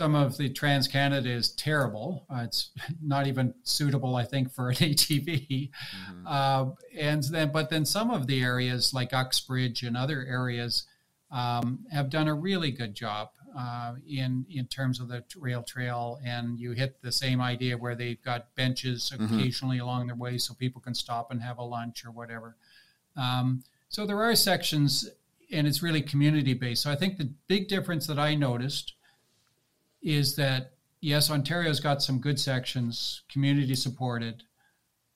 some of the Trans Canada is terrible. Uh, it's [LAUGHS] not even suitable, I think, for an [LAUGHS] ATV. Mm-hmm. Uh, and then, but then some of the areas like Uxbridge and other areas um, have done a really good job uh, in in terms of the rail trail. And you hit the same idea where they've got benches mm-hmm. occasionally along their way, so people can stop and have a lunch or whatever. Um, so there are sections, and it's really community based. So I think the big difference that I noticed is that yes, Ontario's got some good sections, community supported.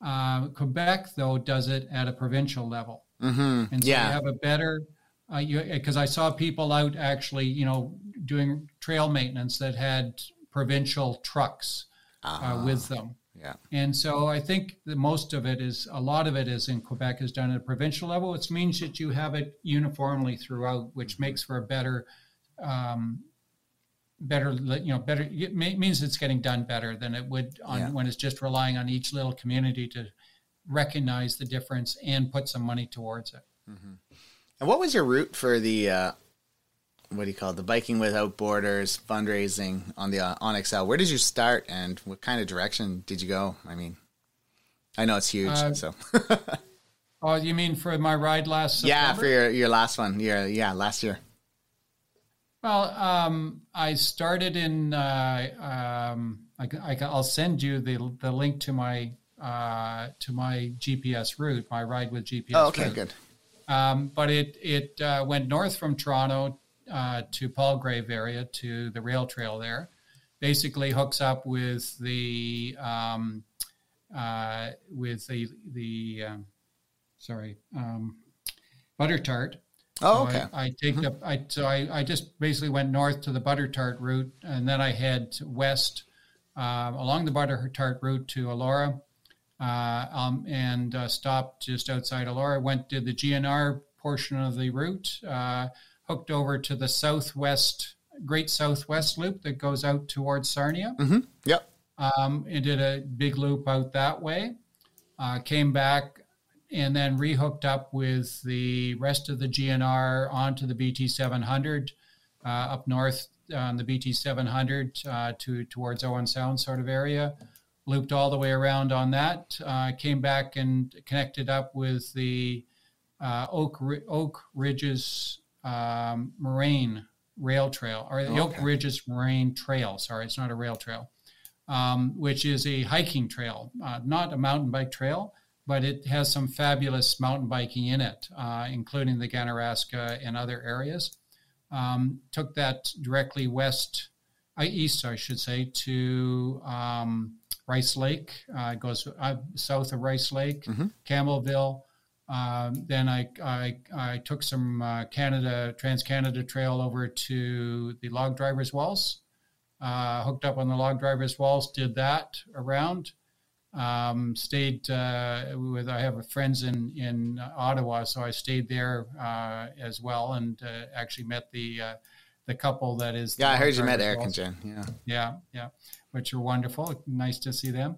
Uh, Quebec, though, does it at a provincial level, mm-hmm. and so yeah. you have a better. Because uh, I saw people out actually, you know, doing trail maintenance that had provincial trucks uh, with them. Yeah. And so I think that most of it is, a lot of it is in Quebec is done at a provincial level, which means that you have it uniformly throughout, which mm-hmm. makes for a better um, better you know better it means it's getting done better than it would on yeah. when it's just relying on each little community to recognize the difference and put some money towards it mm-hmm. and what was your route for the uh, what do you call it the biking without borders fundraising on the uh, on excel where did you start and what kind of direction did you go i mean i know it's huge uh, so [LAUGHS] oh you mean for my ride last September? yeah for your your last one your yeah last year well, um, I started in. Uh, um, I, will send you the the link to my uh, to my GPS route, my ride with GPS. Oh, okay, route. good. Um, but it it uh, went north from Toronto uh, to Palgrave area to the rail trail there. Basically, hooks up with the um, uh, with the the um, sorry um, butter tart Oh, okay. I, I take mm-hmm. the I so I, I just basically went north to the butter tart route, and then I head west uh, along the butter tart route to Elora, uh, um, and uh, stopped just outside Elora. Went to the GNR portion of the route, uh, hooked over to the southwest Great Southwest Loop that goes out towards Sarnia. Mm-hmm. Yep. Um, and did a big loop out that way. Uh, came back and then rehooked up with the rest of the GNR onto the BT 700 uh, up north on the BT 700 uh, to towards Owen Sound sort of area. Looped all the way around on that. Uh, came back and connected up with the uh, Oak Oak Ridges um, Moraine Rail Trail or the okay. Oak Ridges Moraine Trail. Sorry, it's not a rail trail, um, which is a hiking trail, uh, not a mountain bike trail but it has some fabulous mountain biking in it, uh, including the Ganaraska and other areas. Um, took that directly west, uh, east, I should say, to um, Rice Lake. Uh, goes uh, south of Rice Lake, mm-hmm. Campbellville. Um, then I, I, I, took some uh, Canada Trans Canada Trail over to the Log Drivers Waltz. Uh, hooked up on the Log Drivers Waltz, did that around. Um, stayed uh, with I have friends in in Ottawa, so I stayed there uh, as well, and uh, actually met the uh, the couple that is. Yeah, I heard you met Eric and Jen. Yeah, yeah, yeah, which are wonderful. Nice to see them.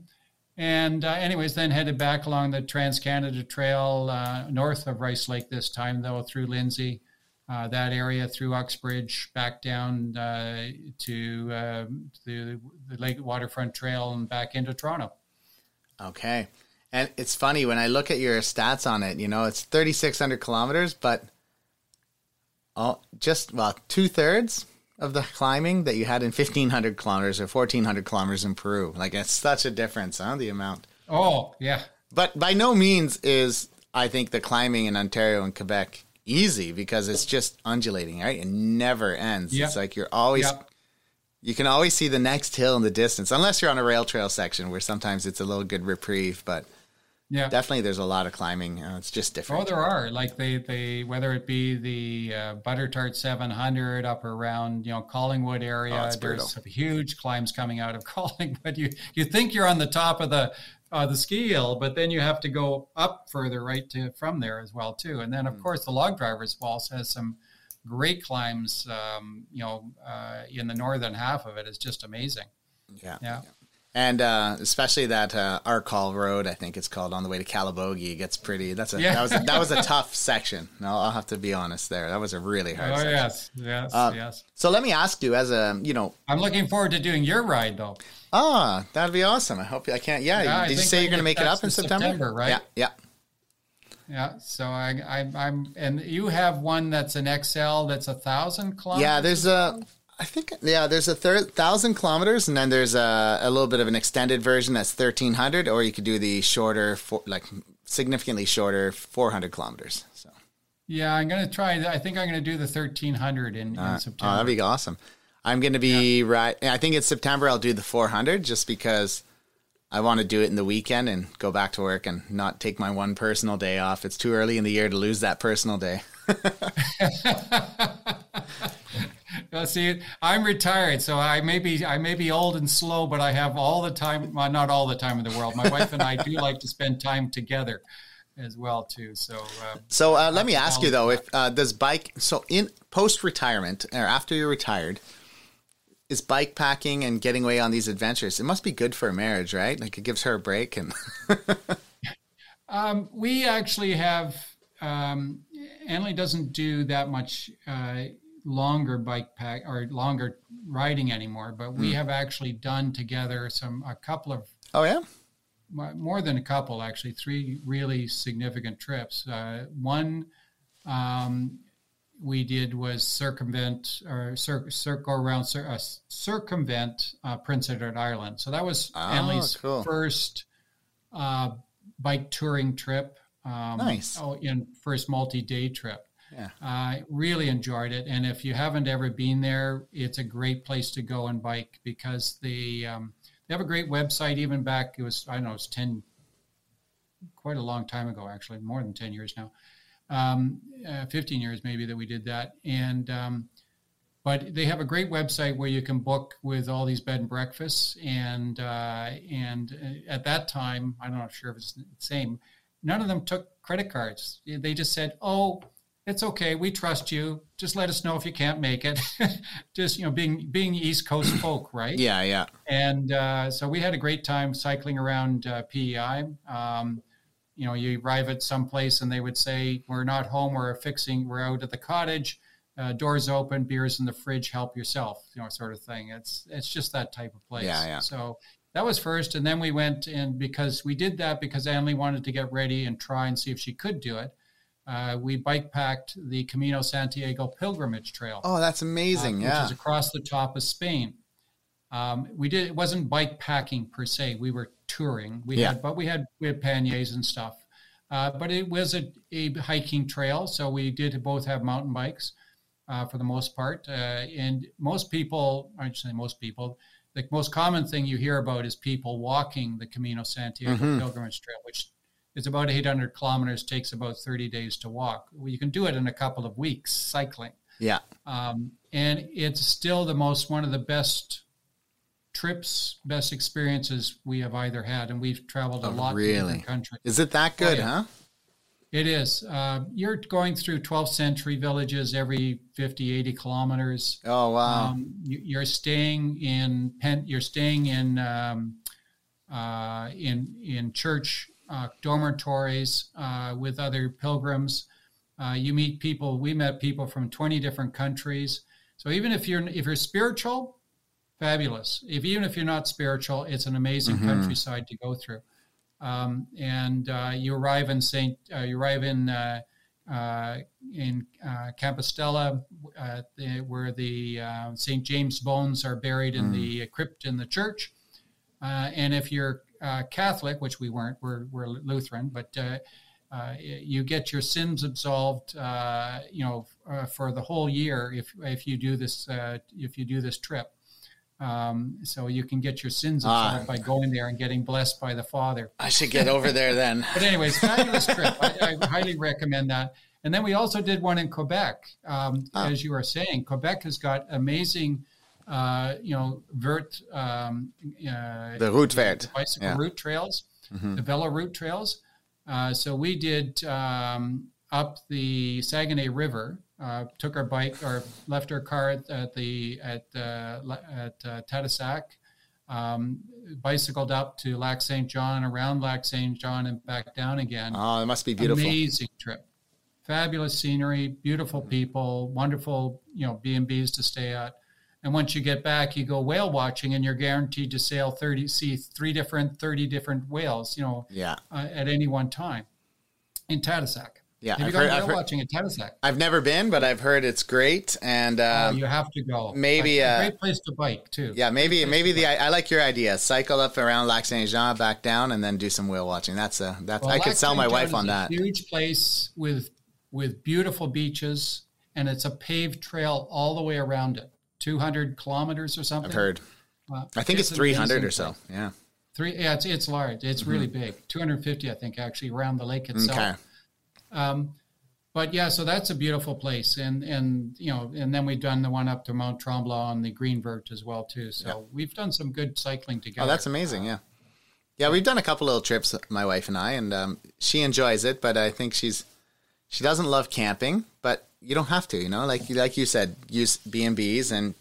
And uh, anyways, then headed back along the Trans Canada Trail uh, north of Rice Lake this time, though through Lindsay. uh, that area through Uxbridge back down uh, to uh, the, the Lake Waterfront Trail and back into Toronto. Okay. And it's funny when I look at your stats on it, you know, it's 3,600 kilometers, but oh, just, well, two thirds of the climbing that you had in 1,500 kilometers or 1,400 kilometers in Peru. Like, it's such a difference, huh? The amount. Oh, yeah. But by no means is, I think, the climbing in Ontario and Quebec easy because it's just undulating, right? It never ends. It's like you're always. You can always see the next hill in the distance, unless you're on a rail trail section where sometimes it's a little good reprieve. But yeah, definitely, there's a lot of climbing. Uh, it's just different. Oh, there are like they they whether it be the uh, Buttertart 700 up around you know Collingwood area. Oh, there's some huge climbs coming out of [LAUGHS] Collingwood. You you think you're on the top of the uh, the ski hill, but then you have to go up further right to from there as well too. And then of mm. course the Log Drivers Waltz has some great climbs. Um, you know, uh, in the northern half of it is just amazing. Yeah, yeah. And uh, especially that uh, Arcall Road, I think it's called, on the way to Calabogie, gets pretty. That's a yeah. that was a, that was a [LAUGHS] tough section. No, I'll have to be honest there. That was a really hard. Oh section. yes, yes, uh, yes. So let me ask you, as a you know, I'm looking forward to doing your ride though. Ah, that'd be awesome. I hope I can't. Yeah, yeah did you say you're going to make it up in September? September? Right. Yeah, yeah. Yeah, so I, I, am and you have one that's an XL that's a thousand kilometers. Yeah, there's a, I think, yeah, there's a thir- thousand kilometers, and then there's a, a little bit of an extended version that's thirteen hundred, or you could do the shorter, for, like significantly shorter, four hundred kilometers. So. Yeah, I'm gonna try. I think I'm gonna do the thirteen hundred in, uh, in September. Oh, that'd be awesome. I'm going to be yeah. right. I think it's September. I'll do the 400 just because I want to do it in the weekend and go back to work and not take my one personal day off. It's too early in the year to lose that personal day. [LAUGHS] well, see, I'm retired, so I may be I may be old and slow, but I have all the time. Well, not all the time in the world. My wife and I do [LAUGHS] like to spend time together as well too. So, uh, so uh, let me ask you though, if uh, does bike so in post retirement or after you're retired, is bike packing and getting away on these adventures. It must be good for a marriage, right? Like it gives her a break. And [LAUGHS] um, we actually have. Um, Annalie doesn't do that much uh, longer bike pack or longer riding anymore, but we mm. have actually done together some a couple of. Oh yeah. More than a couple, actually, three really significant trips. Uh, one um, we did was circumvent or cir- cir- go around cir- uh, circumvent uh, Prince Edward Island. So that was oh, Annalie's cool. first uh, bike touring trip. Um, nice. Oh, in first multi-day trip. Yeah. I really enjoyed it, and if you haven't ever been there, it's a great place to go and bike because they um, they have a great website. Even back, it was I don't know, it's ten, quite a long time ago, actually, more than ten years now um, uh, 15 years maybe that we did that. And um, but they have a great website where you can book with all these bed and breakfasts. And uh, and uh, at that time, I'm not know sure if it's the same. None of them took credit cards. They just said, "Oh, it's okay. We trust you. Just let us know if you can't make it." [LAUGHS] just you know, being being East Coast [CLEARS THROAT] folk, right? Yeah, yeah. And uh, so we had a great time cycling around uh, PEI. Um, you know, you arrive at some place and they would say, "We're not home. We're fixing. We're out at the cottage. Uh, doors open, beers in the fridge. Help yourself." You know, sort of thing. It's it's just that type of place. Yeah, yeah. So that was first, and then we went and because we did that because Annalie wanted to get ready and try and see if she could do it. Uh, we bike packed the Camino Santiago pilgrimage trail. Oh, that's amazing! Uh, yeah, which is across the top of Spain. Um, we did it wasn't bike packing per se. We were touring. We yeah. had, but we had we had panniers and stuff. Uh, but it was a, a, hiking trail, so we did both have mountain bikes uh, for the most part. Uh, and most people, I should say most people, the most common thing you hear about is people walking the Camino Santiago mm-hmm. Pilgrimage Trail, which is about 800 kilometers, takes about 30 days to walk. Well, you can do it in a couple of weeks cycling. Yeah. Um, and it's still the most one of the best trips, best experiences we have either had, and we've traveled a oh, lot really? countries. Is it that good, oh, yeah. huh? It is. Uh, you're going through 12th century villages every 50, 80 kilometers. Oh wow! Um, you, are staying in pen. You're staying in um, uh, in in church uh, dormitories uh, with other pilgrims. Uh, you meet people. We met people from 20 different countries. So even if you're if you're spiritual, fabulous. If even if you're not spiritual, it's an amazing mm-hmm. countryside to go through. Um, and uh, you arrive in Saint. Uh, you arrive in uh, uh, in uh, Compostela, the, where the Saint James bones are buried in mm. the crypt in the church. and if you're Catholic, which we weren't, we're, we're Lutheran, but uh, you get your sins absolved, uh, you know, uh, for the whole year if if you do this if you do this trip. Um, so you can get your sins ah. absolved by going there and getting blessed by the Father. I should get over there then. [LAUGHS] but anyways, fabulous trip. I, I, highly recommend that. And then we also did one in Quebec, um, ah. as you were saying. Quebec has got amazing, uh, you know, vert, um, uh, the route vert, bicycle yeah. route trails, mm-hmm. the velo route trails. Uh, so we did um, up the Saguenay River. Uh, took our bike or left our car at, at the at uh, at uh, Tadoussac, um, bicycled up to Lac Saint John, around Lac Saint John, and back down again. Oh, it must be beautiful. Amazing trip, fabulous scenery, beautiful people, wonderful you know B and B's to stay at. And once you get back, you go whale watching, and you're guaranteed to sail thirty, see three different, thirty different whales. You know, yeah, uh, at any one time in Tadoussac. Yeah, have I've you gone heard, whale watching at Tadoussac? I've never been, but I've heard it's great, and um, oh, you have to go. Maybe a uh, great place to bike too. Yeah, maybe maybe the I, I, like your idea. Cycle up around Lac Saint Jean, back down, and then do some whale watching. That's a that's well, I could sell my wife on that. Huge place with with beautiful beaches, and it's a paved trail all the way around it. 200 kilometers or something. I've heard. Uh, I think it's, it's 300 or so. Yeah. Three. Yeah, it's it's large. It's mm-hmm. really big. 250, I think, actually around the lake itself. Okay. Um, but yeah, so that's a beautiful place, and and you know, and then we've done the one up to Mount Tremblant on the Green Vert as well too. So yeah. we've done some good cycling together. Oh, that's amazing. Yeah. Yeah, we've done a couple little trips, my wife and I, and um, she enjoys it. But I think she's she doesn't love camping, but you don't have to, you know, like like you said, use B and B's and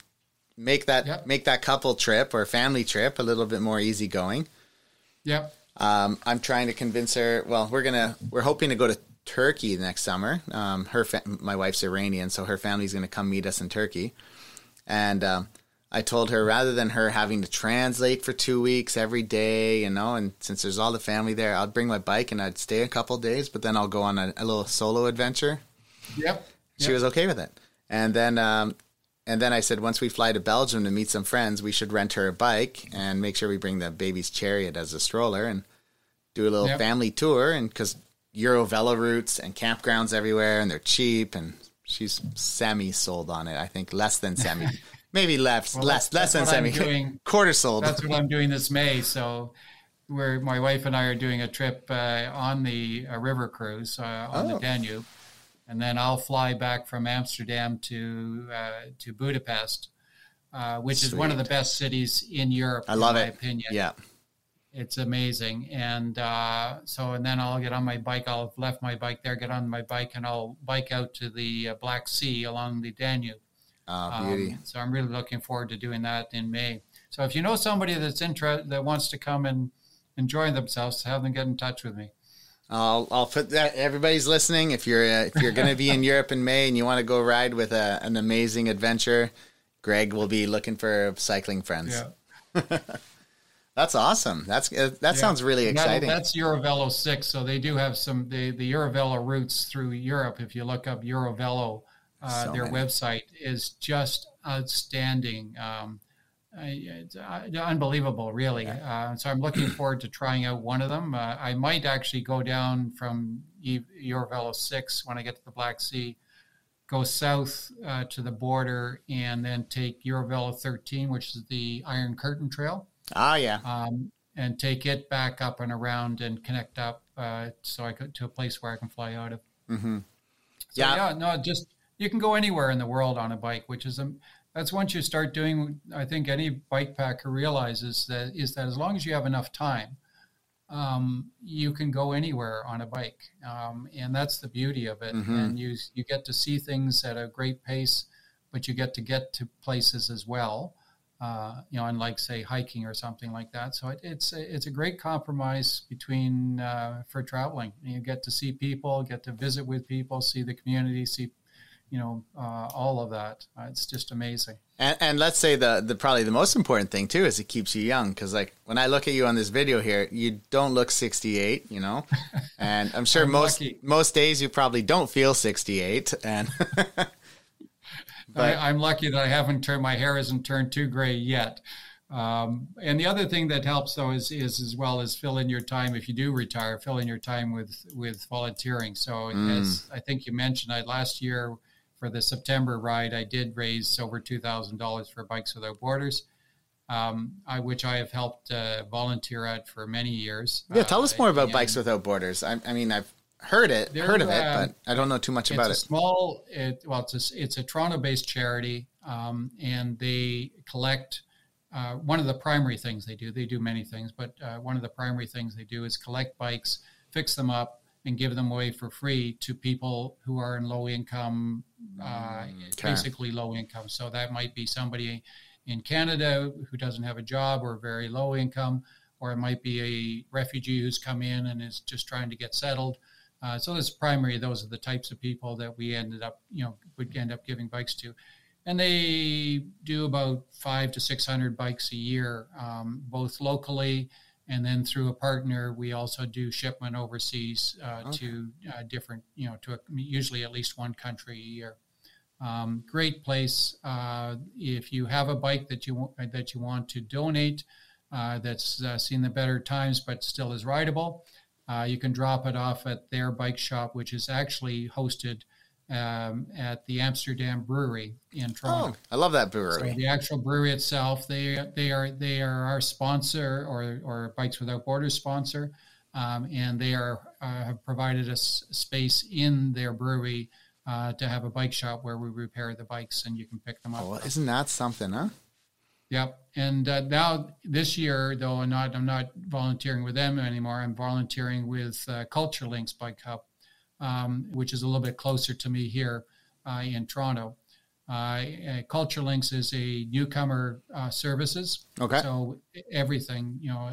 make that yep. make that couple trip or family trip a little bit more easygoing. Yep. Um, I'm trying to convince her. Well, we're gonna we're hoping to go to Turkey next summer. Um, her fa- my wife's Iranian, so her family's gonna come meet us in Turkey, and um, I told her rather than her having to translate for two weeks every day, you know, and since there's all the family there, I'd bring my bike and I'd stay a couple days, but then I'll go on a, a little solo adventure. Yep. She was okay with it. And then um, and then I said once we fly to Belgium to meet some friends, we should rent her a bike and make sure we bring the baby's chariot as a stroller and do a little yep. family tour and cuz Euro velo routes and campgrounds everywhere and they're cheap and she's semi sold on it. I think less than semi. [LAUGHS] Maybe less well, less less than semi. [LAUGHS] Doing, Quarter sold. That's what I'm doing this May, so where my wife and I are doing a trip uh, on the uh, river cruise uh, on oh. the Danube and then I'll fly back from Amsterdam to uh, to Budapest, uh, which Sweet. is one of the best cities in Europe. I love it. Opinion. Yeah, it's amazing. And uh, so, and then I'll get on my bike. I'll have left my bike there, get on my bike, and I'll bike out to the uh, Black Sea along the Danube. Oh, beauty! Um, so I'm really looking forward to doing that in May. So if you know somebody that's interested that wants to come and enjoy themselves, have them get in touch with me. I'll I'll put that. Everybody's listening. If you're uh, if you're going to be in [LAUGHS] Europe in May and you want to go ride with a, an amazing adventure, Greg will be looking for cycling friends. Yeah. [LAUGHS] that's awesome. That's uh, that yeah. sounds really exciting. That, that's Eurovelo six. So they do have some the the Eurovelo routes through Europe. If you look up Eurovelo, uh, so their many. website is just outstanding. Um, it's uh, unbelievable, really. Uh, so I'm looking [CLEARS THROAT] forward to trying out one of them. Uh, I might actually go down from Eurovelo 6 when I get to the Black Sea, go south uh, to the border, and then take Eurovelo 13, which is the Iron Curtain Trail. Ah, yeah. Um, and take it back up and around and connect up uh, so I could to a place where I can fly out of. Mm-hmm. So, yeah. yeah, no, just you can go anywhere in the world on a bike, which is a that's once you start doing i think any bike packer realizes that is that as long as you have enough time um, you can go anywhere on a bike um, and that's the beauty of it mm-hmm. and you you get to see things at a great pace but you get to get to places as well Uh, you know, unlike say hiking or something like that. So it, it's a, it's a great compromise between uh, for traveling. You get to see people, get to visit with people, see the community, see you know uh, all of that. Uh, it's just amazing. And, and, let's say the the probably the most important thing too is it keeps you young because like when I look at you on this video here, you don't look 68, you know, [LAUGHS] and I'm sure I'm most lucky. most days you probably don't feel 68 and. [LAUGHS] But, I, am lucky that I haven't turned my hair hasn't turned too gray yet. Um, and the other thing that helps though is, is as well as fill in your time if you do retire, fill in your time with with volunteering. So mm. as I think you mentioned, I last year for the September ride, I did raise over two thousand dollars for Bikes Without Borders. Um, I, which I have helped uh, volunteer at for many years. Yeah, tell us uh, more about Bikes Without Borders. I, I mean, I've heard it, They're, heard of it, uh, but I don't know too much about it. Small, it, well, it's a, it's a Toronto-based charity, um, and they collect. Uh, one of the primary things they do, they do many things, but uh, one of the primary things they do is collect bikes, fix them up, and give them away for free to people who are in low income, uh, okay. basically low income. So that might be somebody in Canada who doesn't have a job or very low income, or it might be a refugee who's come in and is just trying to get settled. Uh, so that's primary. Those are the types of people that we ended up, you know, would end up giving bikes to, and they do about five to six hundred bikes a year, um, both locally and then through a partner. We also do shipment overseas uh, okay. to uh, different, you know, to a, usually at least one country a year. Um, great place uh, if you have a bike that you that you want to donate uh, that's uh, seen the better times but still is rideable uh, you can drop it off at their bike shop, which is actually hosted um, at the Amsterdam Brewery in Toronto. Oh, I love that brewery. So the actual brewery itself, they they are they are our sponsor or or Bikes Without Borders sponsor, um, and they are uh, have provided us space in their brewery uh, to have a bike shop where we repair the bikes and you can pick them up. Oh, isn't that something, huh? Yep. And uh, now this year, though I'm not, I'm not volunteering with them anymore. I'm volunteering with uh, Culture Links Bike Hub, um, which is a little bit closer to me here uh, in Toronto. Uh, uh, Culture Links is a newcomer uh, services. Okay. So everything, you know,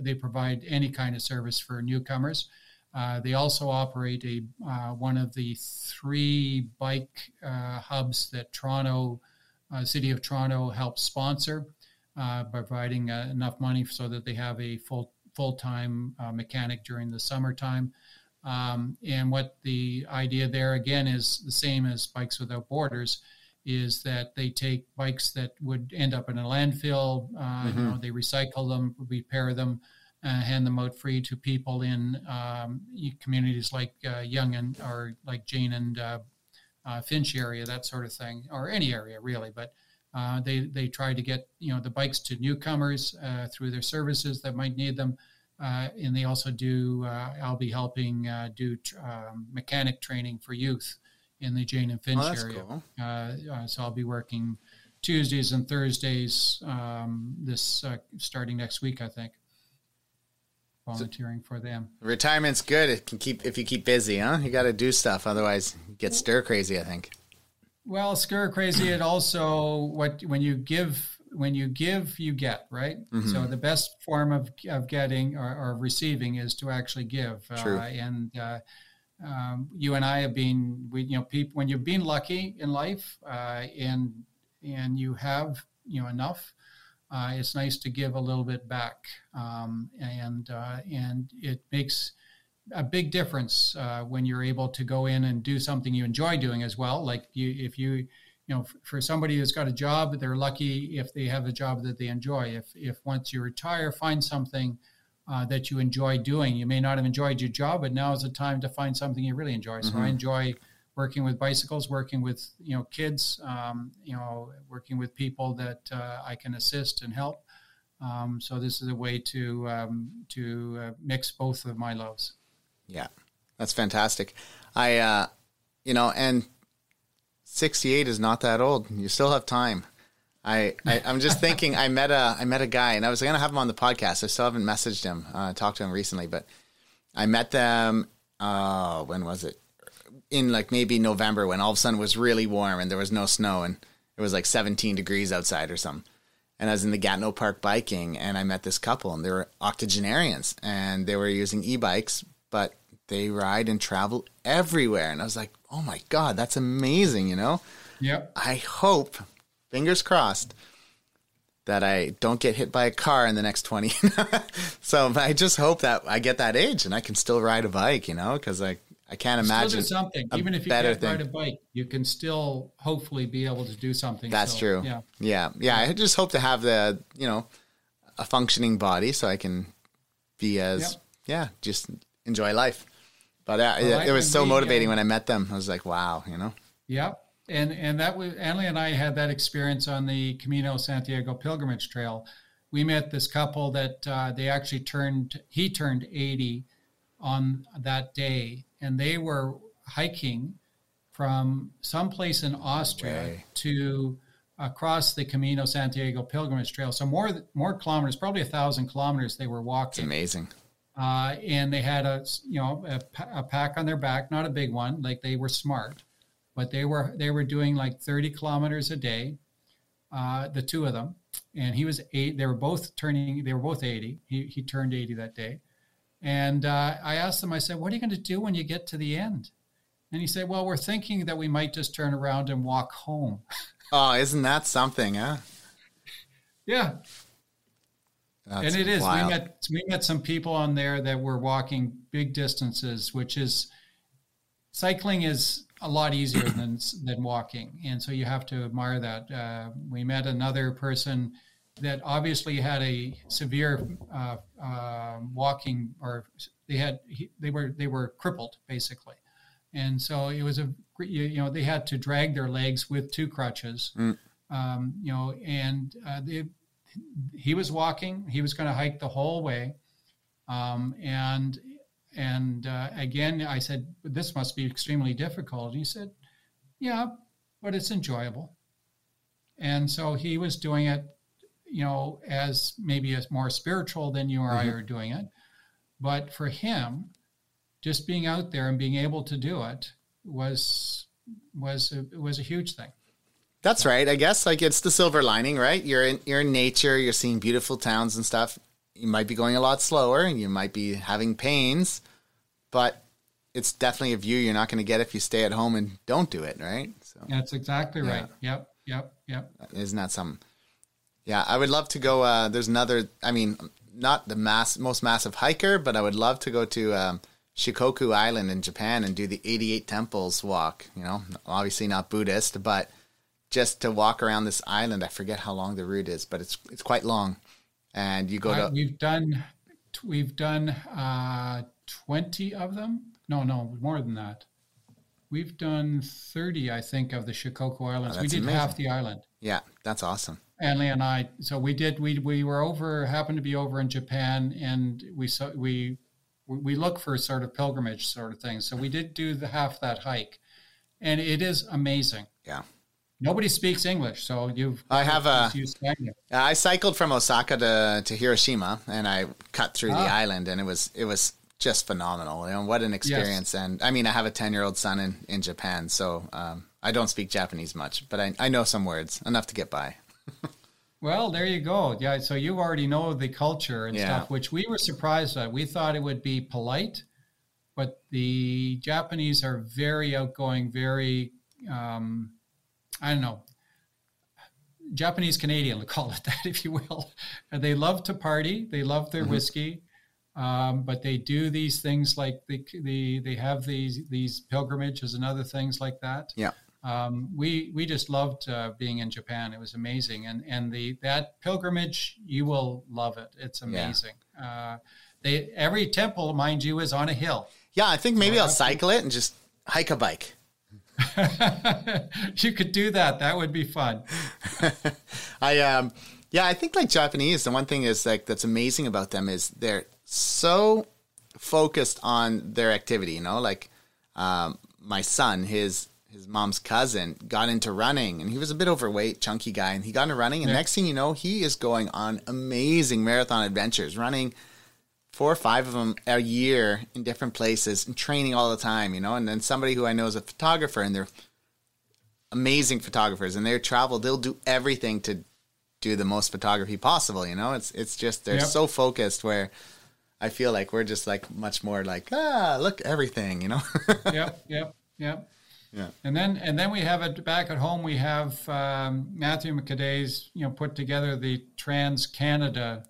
they provide any kind of service for newcomers. they also operate a one of the three bike hubs that Toronto uh, City of Toronto helps sponsor uh, by providing uh, enough money so that they have a full full time uh, mechanic during the summertime. Um, and what the idea there again is the same as Bikes Without Borders, is that they take bikes that would end up in a landfill, uh, mm-hmm. you know, they recycle them, repair them, uh, hand them out free to people in um, communities like uh, Yonge and or like Jane and uh, uh, Finch area, that sort of thing, or any area really. But uh, they they try to get you know the bikes to newcomers uh, through their services that might need them, uh, and they also do. Uh, I'll be helping uh, do um, mechanic training for youth in the Jane and Finch oh, area. Cool. so I'll be working Tuesdays and Thursdays um, this starting next week, I think volunteering for them. Retirement's good. It can keep if you keep busy, huh? You got to do stuff, otherwise you get stir crazy. I think. Well, stir crazy. It also what when you give when you give you get right. Mm-hmm. So the best form of of getting or, or receiving is to actually give. True. Uh, and uh, um, you and I have been we you know people when you've been lucky in life uh, and and you have you know enough uh, it's nice to give a little bit back, um, and uh, and it makes a big difference uh, when you're able to go in and do something you enjoy doing as well. Like you, if you, you know, for somebody who's got a job, they're lucky if they have a job that they enjoy. If if once you retire, find something. Uh, that you enjoy doing. You may not have enjoyed your job, but now is the time to find something you really enjoy. So mm-hmm. I enjoy working with bicycles, working with you know kids, um, you know, working with people that uh, I can assist and help. Um, so this is a way to um, to uh, mix both of my loves. Yeah, that's fantastic. I, uh, you know, and sixty eight is not that old. You still have time. I, I am just [LAUGHS] thinking. I met a I met a guy, and I was going to have him on the podcast. I still haven't messaged him, uh, talked to him recently, but I met them. Uh, when was it? in like maybe November when all of a sudden it was really warm and there was no snow and it was like 17 degrees outside or something. and I was in the Gatineau Park biking, and I met this couple, and they were octogenarians, and they were using e-bikes, but they ride and travel everywhere, and I was like, oh my god, that's amazing, you know. Yep. I hope, fingers crossed, that I don't get hit by a car in the next 20. [LAUGHS] so I just hope that I get that age and I can still ride a bike, you know, because I, I can't imagine something. Even if you can't thing. ride a bike, you can still hopefully be able to do something. That's so, true. Yeah. Yeah. Yeah. I just hope to have the, you know, a functioning body so I can be as, yep. yeah, just enjoy life. But uh, well, it, it, was so motivating when I met them. I was like, wow, you know? Yep and and that was Anley and I had that experience on the Camino Santiago Pilgrimage Trail. We met this couple that uh, they actually turned. He turned eighty on that day, and they were hiking from someplace in Austria to across the Camino Santiago Pilgrimage Trail. So more more kilometers, probably a thousand kilometers. They were walking. It's amazing. Uh, and they had a you know a, a pack on their back, not a big one. Like they were smart but they were they were doing like 30 kilometers a day, uh, the two of them, and he was eight. They were both turning. They were both 80. He he turned 80 that day, and uh, I asked them. I said, "What are you going to do when you get to the end?" And he said, "Well, we're thinking that we might just turn around and walk home." [LAUGHS] oh, isn't that something, huh? yeah. That's and it is. Wild. We met we met some people on there that were walking big distances, which is cycling is a lot easier than than walking, and so you have to admire that. Uh, we met another person that obviously had a severe uh, uh, walking, or they had they were they were crippled basically, and so it was a you know they had to drag their legs with two crutches, mm. um, you know, and uh, they, he was walking, he was going to hike the whole way, um, and and uh, again, I said, This must be extremely difficult. And he said, Yeah, but it's enjoyable. And so he was doing it, you know, as maybe as more spiritual than you or mm-hmm. I are doing it. But for him, just being out there and being able to do it was was a, was a huge thing. That's right. I guess like it's the silver lining, right? You're in you're in nature, you're seeing beautiful towns and stuff you might be going a lot slower and you might be having pains, but it's definitely a view you're not going to get if you stay at home and don't do it, right? So That's exactly yeah. right. Yep, yep, yep. Isn't that something? Yeah, I would love to go. Uh, there's another, I mean, not the mass, most massive hiker, but I would love to go to um, Shikoku Island in Japan and do the 88 temples walk. You know, obviously not Buddhist, but just to walk around this island. I forget how long the route is, but it's it's quite long and you go to. we've done, we've done uh, twenty of them. No, no, more than that. We've done thirty, I think, of the Shikoku Islands. Oh, we did amazing. half the island. Yeah, that's awesome. Anley and I. So we did. We we were over. Happened to be over in Japan, and we saw we we look for a sort of pilgrimage sort of things. So we did do the half that hike, and it is amazing. Yeah. Nobody speaks English, so you've. I have a. I cycled from Osaka to, to Hiroshima, and I cut through ah. the island, and it was it was just phenomenal. You know what an experience! Yes. And I mean, I have a ten year old son in in Japan, so um, I don't speak Japanese much, but I I know some words enough to get by. [LAUGHS] well, there you go. Yeah, so you already know the culture and yeah. stuff, which we were surprised at. We thought it would be polite, but the Japanese are very outgoing, very. Um, I don't know, Japanese Canadian, call it [LAUGHS] that, if you will. They love to party. They love their mm-hmm. whiskey, um, but they do these things like the, the they have these these pilgrimages and other things like that. Yeah. Um, we we just loved uh, being in Japan. It was amazing, and and the that pilgrimage you will love it. It's amazing. Yeah. Uh, they every temple, mind you, is on a hill. Yeah, I think maybe so I'll cycle it and just hike a bike. [LAUGHS] you could do that. That would be fun. [LAUGHS] I um yeah, I think like Japanese, the one thing is like that's amazing about them is they're so focused on their activity, you know, like um my son, his his mom's cousin got into running and he was a bit overweight, chunky guy, and he got into running and yeah. next thing you know, he is going on amazing marathon adventures, running four or five of them a year in different places and training all the time, you know. And then somebody who I know is a photographer and they're amazing photographers and they travel, they'll do everything to do the most photography possible. You know, it's it's just they're Yep. so focused where I feel like we're just like much more like ah look everything. You know. [LAUGHS] yep, yep, yep. Yeah. And then and then we have it back at home. We have um, Matthew McCaday's you know put together the Trans Canada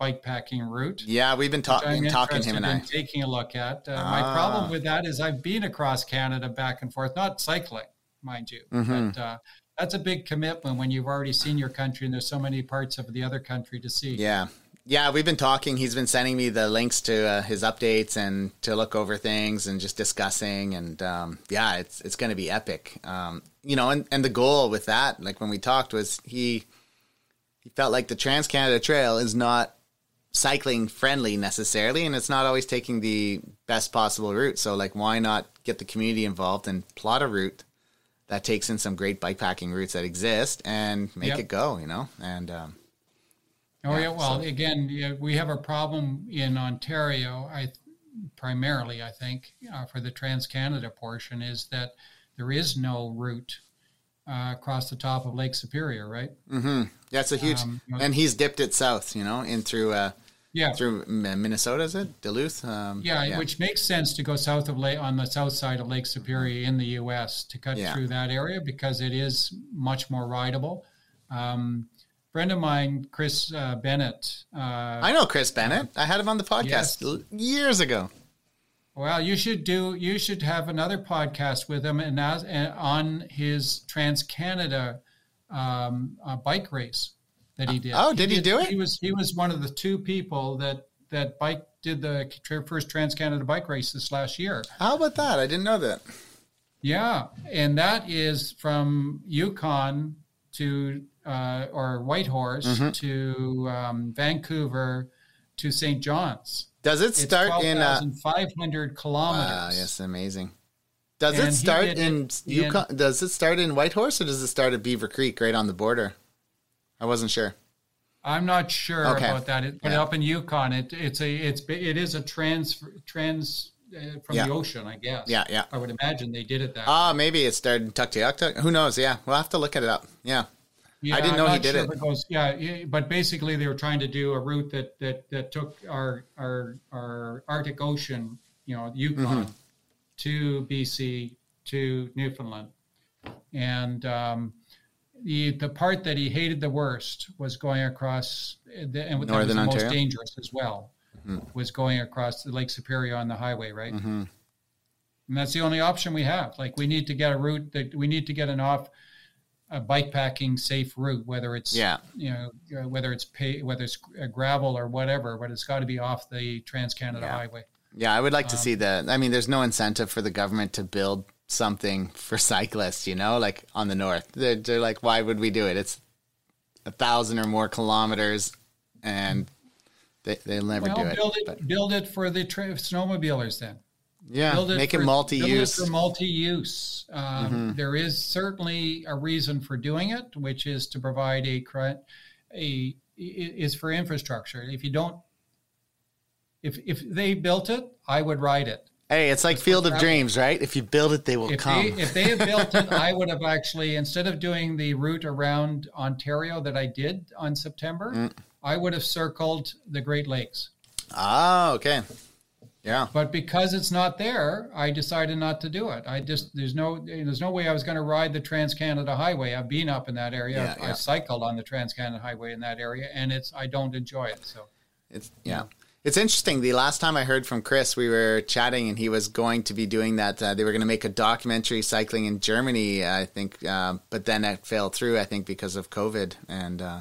bikepacking route. yeah, we've been which I'm talking him and I. in taking a look at. Uh, My Ah. problem with that is I've been across Canada back and forth, not cycling, mind you, Mm-hmm. but uh, that's a big commitment when you've already seen your country and there's so many parts of the other country to see. Yeah. Yeah, we've been talking. He's been sending me the links to uh, his updates and to look over things and just discussing. And um, yeah, it's it's going to be epic. Um, you know, and, and the goal with that, like when we talked, was he he felt like the Trans Canada Trail is not cycling friendly necessarily, and it's not always taking the best possible route. So, like, why not get the community involved and plot a route that takes in some great bikepacking routes that exist and make Yep. it go? You know, and um, Oh Yeah, yeah, well, so- again, yeah, we have a problem in Ontario. I primarily, I think, uh, for the Trans Canada portion, is that there is no route uh, across the top of Lake Superior, right? That's a huge, Um, and he's dipped it south, you know, in through uh, Yeah, through Minnesota, is it Duluth? Um, yeah, which makes sense to go south of Lake on the south side of Lake Superior in the U.S. to cut Yeah. through that area because it is much more rideable. Um, friend of mine, Chris uh, Bennett. Uh, I know Chris Bennett. I had him on the podcast Yes. years ago. Well, you should do. You should have another podcast with him and, as, and on his Trans Canada um, uh, bike race that he did. Oh, did he do it? He was he was one of the two people that that bike did the first Trans Canada bike race this last year. How about that? I didn't know that. Yeah, and that is from Yukon to uh, or Whitehorse Mm-hmm. to um, Vancouver to St. John's. Does it It's start in? Uh, 12,500 kilometers. wow, yes, amazing. Does And it start in it Yukon? Does it start in Whitehorse or does it start at Beaver Creek, right on the border? I wasn't sure. I'm not sure Okay. about that, it, but Yeah. up in Yukon, it, it's a it's it is a trans trans uh, from Yeah. the ocean, I guess. Yeah, yeah. I would imagine they did it that. Ah, maybe it started in Tuktoyaktuk. Who knows? Yeah, we'll have to look it up. Yeah. Yeah, I didn't know he did sure it. goes- yeah, but basically they were trying to do a route that that that took our our our Arctic Ocean, you know, Yukon, Mm-hmm. to BC to Newfoundland, and um, the the part that he hated the worst was going across, the, and that was Northern the Ontario? Mm-hmm. most dangerous as well, was going across the Lake Superior on the highway, right? Mm-hmm. And that's the only option we have. Like we need to get a route that we need to get an off a bikepacking safe route, whether it's Yeah. you know uh, whether it's pay, whether it's uh, gravel or whatever, but it's got to be off the Trans Canada Yeah. Highway. Yeah, I would like Um, to see that. I mean, there's no incentive for the government to build something [LAUGHS] for cyclists, you know, like on the north. They're, they're like, why would we do it? It's a thousand or more kilometers, and they, they'll never Well, do it. build it build it for the tra- snowmobilers then. Yeah, Build it make for, it multi-use. Build it for multi-use. Um, Mm-hmm. there is certainly a reason for doing it, which is to provide a a is for infrastructure. If you don't, if if they built it, I would ride it. hey, it's like Field of. Dreams, right? If you build it, they will If come. they, if they had built it, [LAUGHS] I would have actually, instead of doing the route around Ontario that I did on September, Mm. I would have circled the Great Lakes. ah, okay. Yeah. But because it's not there, I decided not to do it. I just there's no there's no way I was going to ride the Trans Canada Highway. I've been up in that area. Yeah, I've, yeah. I've cycled on the Trans Canada Highway in that area, and it's I don't enjoy it. So It's yeah. It's interesting. The last time I heard from Chris, we were chatting, and he was going to be doing that. Uh, they were going to make a documentary cycling in Germany, I think, uh, but then it fell through. I think because of COVID, and uh,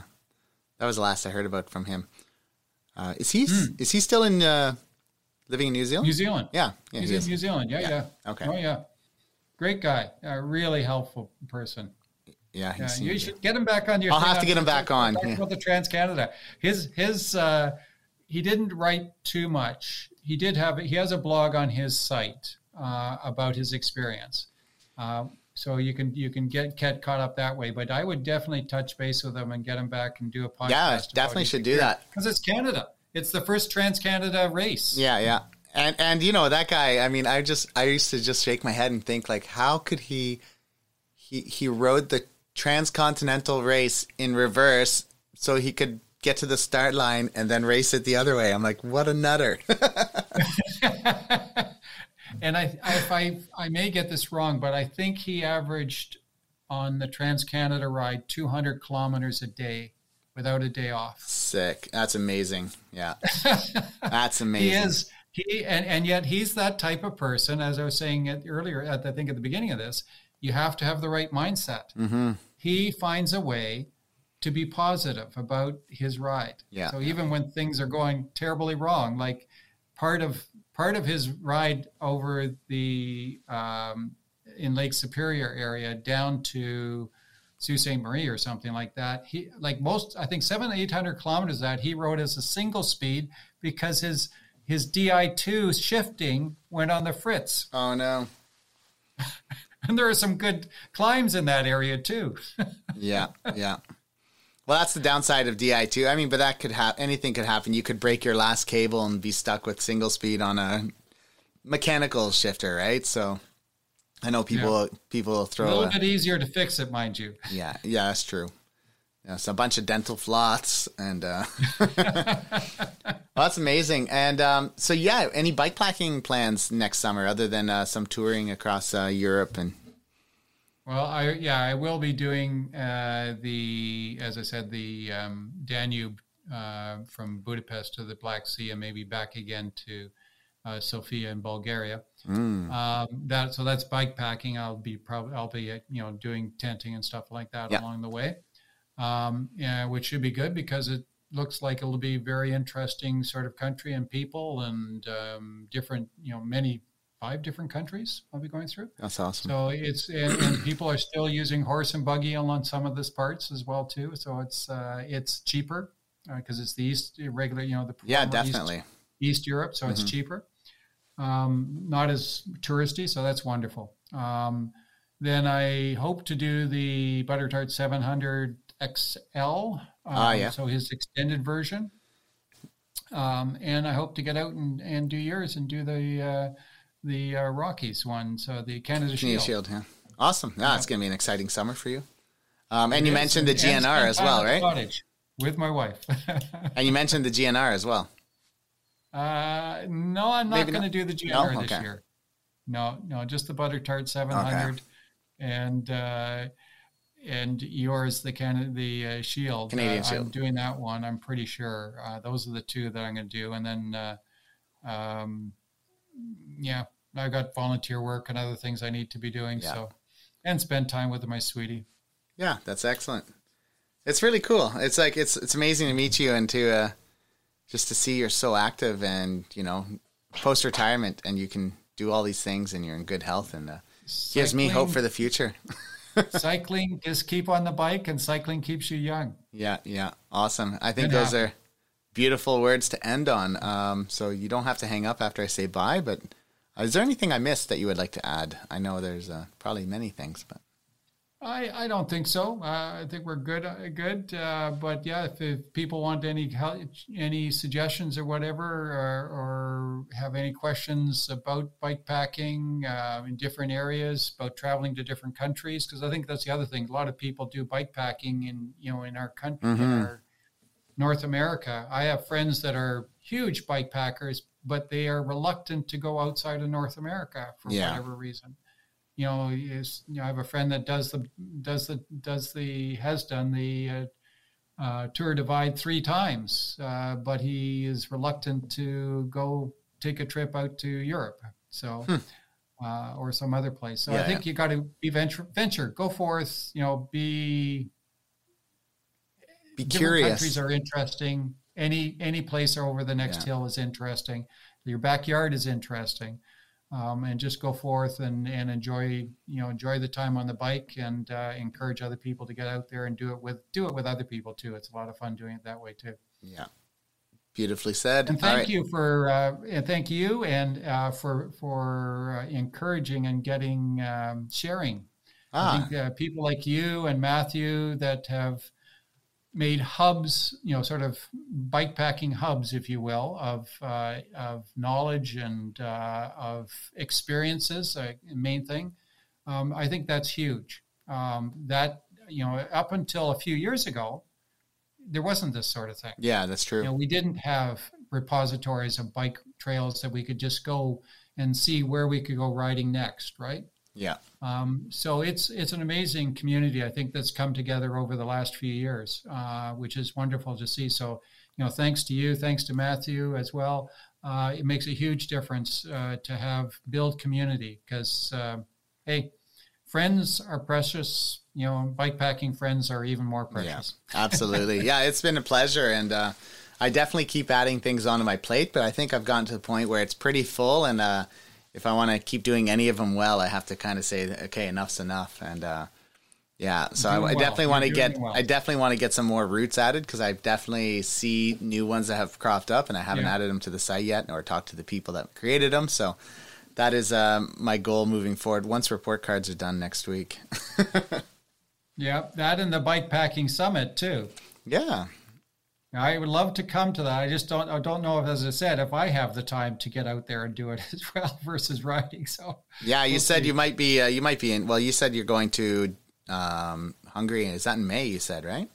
that was the last I heard about from him. Uh, is he Hmm. is he still in uh, living in New Zealand? New Zealand, yeah, yeah, he's he in. New Zealand. Yeah, Yeah. yeah. Okay. Oh yeah, great guy. A really helpful person. yeah. Yeah, you should get him back on your. I'll have to get him back on, yeah. about the Trans Canada. His his uh, he didn't write too much. He did have he has a blog on his site uh, about his experience. Uh, so you can you can get get caught up that way. But I would definitely touch base with him and get him back and do a podcast. Yeah, definitely should do that. because it's Canada. It's the first Trans Canada race. Yeah, yeah. And and you know that guy, I mean, I just I used to just shake my head and think like how could he he he rode the transcontinental race in reverse so he could get to the start line and then race it the other way. I'm like, what a nutter. [LAUGHS] and I, I, if I, I may get this wrong, but I think he averaged on the Trans Canada ride 200 kilometers a day without a day off. Sick. That's amazing. Yeah. [LAUGHS] That's amazing. he is. He and, and yet he's that type of person, as I was saying at, earlier, at, I think at the beginning of this, you have to have the right mindset. Mm-hmm. He finds a way to be positive about his ride. Yeah. So even when things are going terribly wrong, like part of part of his ride over the um, in Lake Superior area down to Sault Ste. Marie or something like that. He like most, I think seven eight hundred kilometers that he rode as a single speed because his his Di2 shifting went on the fritz. Oh no. [LAUGHS] and there are some good climbs in that area too. [LAUGHS] yeah, yeah. Well, that's the downside of Di2. I mean, but that could happen. Anything could happen. You could break your last cable and be stuck with single speed on a mechanical shifter, right? So I know people yeah. people throw a little a, bit easier to fix it, mind you. [LAUGHS] Yeah, yeah, that's true. Yeah, so a bunch of dental floss and uh, [LAUGHS] well, that's amazing. And um, so yeah, any bike packing plans next summer other than uh, some touring across uh, Europe and well, I yeah, I will be doing uh, the as I said the um, Danube uh, from Budapest to the Black Sea and maybe back again to uh, Sofia in Bulgaria. Mm. Um, that so that's bike packing. I'll be probably I'll be you know doing tenting and stuff like that along the way, um, yeah, which should be good because it looks like it'll be very interesting sort of country and people and um, different you know many five different countries I'll be going through. That's awesome. So it's and, and people are still using horse and buggy on some of this parts as well too. So it's uh, it's cheaper because uh, it's the east regular you know the yeah definitely east, east Europe, so mm-hmm. it's cheaper. Um, not as touristy, so that's wonderful. Um, then I hope to do the Butter Tart 700 XL. Um, ah, yeah. So his extended version. Um, and I hope to get out and, and do yours and do the uh, the uh, Rockies one, so the Canada Shield. Shield, yeah. Awesome. Yeah, yeah. it's going to be an exciting summer for you. Um, and it you is. mentioned the GNR as well, right? Cottage with my wife. [LAUGHS] and you mentioned the GNR as well. Uh, no, I'm not going to do the GNR no? okay. this year. No, no, just the Butter Tart 700, okay. and uh, and yours the Canada the uh, Shield. Canadian uh, Shield. I'm doing that one. I'm pretty sure. Uh, those are the two that I'm going to do, and then uh, um, yeah, I've got volunteer work and other things I need to be doing. Yeah. So, and spend time with my sweetie. Yeah, that's excellent. It's really cool. It's like it's it's amazing to meet you and to uh, just to see you're so active and you know post retirement and you can do all these things and you're in good health and uh, gives me hope for the future. [LAUGHS] cycling, just keep on the bike, and cycling keeps you young. Yeah, yeah, awesome. I think those are beautiful words to end on. Um, so you don't have to hang up after I say bye. But is there anything I missed that you would like to add? I know there's uh, probably many things, but I, I don't think so. Uh, I think we're good. Uh, good. Uh, but yeah, if, if, people want any any suggestions or whatever, or, or have any questions about bike packing uh, in different areas, about traveling to different countries, because I think that's the other thing. A lot of people do bike packing in you know in our country, mm-hmm. in our North America. I have friends that are huge bike packers, but they are reluctant to go outside of North America for yeah. whatever reason. You know, is you know, I have a friend that does the does the does the has done the uh, uh, Tour Divide three times, uh, but he is reluctant to go take a trip out to Europe. So. Hmm. Uh, or some other place. So yeah, I think yeah. you got to be venture, venture, go forth. You know, be be curious. Countries are interesting. Any any place over the next yeah. hill is interesting. Your backyard is interesting, um, and just go forth and, and enjoy you know enjoy the time on the bike and uh, encourage other people to get out there and do it with do it with other people too. It's a lot of fun doing it that way too. Yeah, beautifully said. And thank right. you for uh, and thank you and uh, for for uh, encouraging and getting um, sharing. Ah. I think uh, people like you and Matthew that have made hubs, you know, sort of bike packing hubs, if you will, of uh, of knowledge and uh, of experiences. Uh, main thing, um, I think that's huge. Um, that you know, up until a few years ago, there wasn't this sort of thing. Yeah, that's true. You know, we didn't have repositories of bike trails that we could just go and see where we could go riding next, right? Yeah. Um, so it's it's an amazing community. I think that's come together over the last few years, uh, which is wonderful to see. So you know, thanks to you, thanks to Matthew as well. Uh, it makes a huge difference uh, to have build community because uh, hey, friends are precious. You know, bike packing friends are even more precious. Yeah, [LAUGHS] absolutely. yeah, it's been a pleasure, and uh, I definitely keep adding things onto my plate. But I think I've gotten to the point where it's pretty full, and uh, if I want to keep doing any of them well, I have to kind of say, okay, enough's enough, and uh, yeah. So I, I, definitely want to get, well. I definitely want to get some more routes added because I definitely see new ones that have cropped up, and I haven't yeah. added them to the site yet, or talked to the people that created them. So that is um, my goal moving forward. Once report cards are done next week. [LAUGHS] yeah, that and the bike packing summit too. Yeah, I would love to come to that. I just don't. I don't know if, as I said, if I have the time to get out there and do it [LAUGHS] as well versus riding. So yeah, you we'll said see. you might be. Uh, you might be in. Well, you said you're going to um, Hungary. Is that in May? You said right?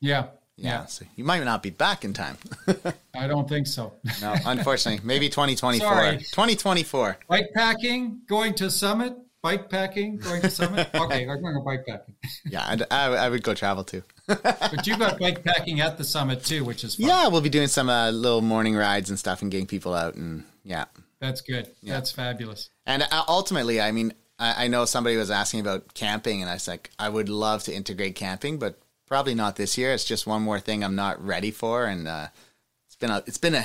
Yeah. Yeah, yeah. So you might not be back in time. [LAUGHS] I don't think so. no, unfortunately, maybe 2024. Sorry. 2024. Bike packing, going to summit, bike packing, going to summit. [LAUGHS] Okay, I'm going to bike packing. yeah, I, I would go travel too. But you've got bike packing at the summit too, which is fun. Yeah, we'll be doing some uh, little morning rides and stuff and getting people out and yeah. That's good. Yeah. That's fabulous. And uh, ultimately, I mean, I, I know somebody was asking about camping, and I was like, I would love to integrate camping, but probably not this year. It's just one more thing I'm not ready for, and uh, it's been a it's been a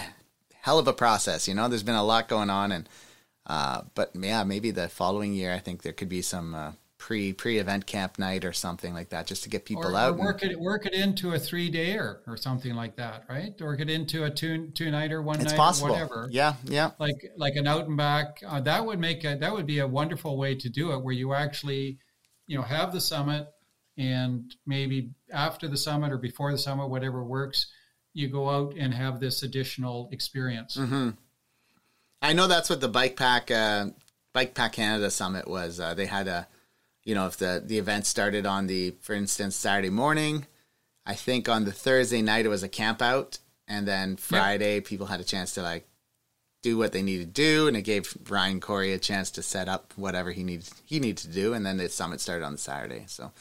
hell of a process. You know, there's been a lot going on, and uh, but yeah, maybe the following year, I think there could be some uh, pre pre event camp night or something like that, just to get people or, out. Or work and, it work it into a three day or, or something like that, right? Work it into a two two night or one it's night possible. or whatever. Yeah, yeah. Like like an out and back. Uh, that would make a, that would be a wonderful way to do it, where you actually, you know, have the summit and maybe after the summit or before the summit, whatever works, you go out and have this additional experience. Mm-hmm. I know that's what the Bike Pack uh, Bike Pack Canada Summit was. Uh, they had a, you know, if the the event started on the, for instance, Saturday morning, I think on the Thursday night it was a camp out, and then Friday yep. people had a chance to like do what they needed to do, and it gave Ryan Correy a chance to set up whatever he needed he needed to do, and then the summit started on the Saturday. So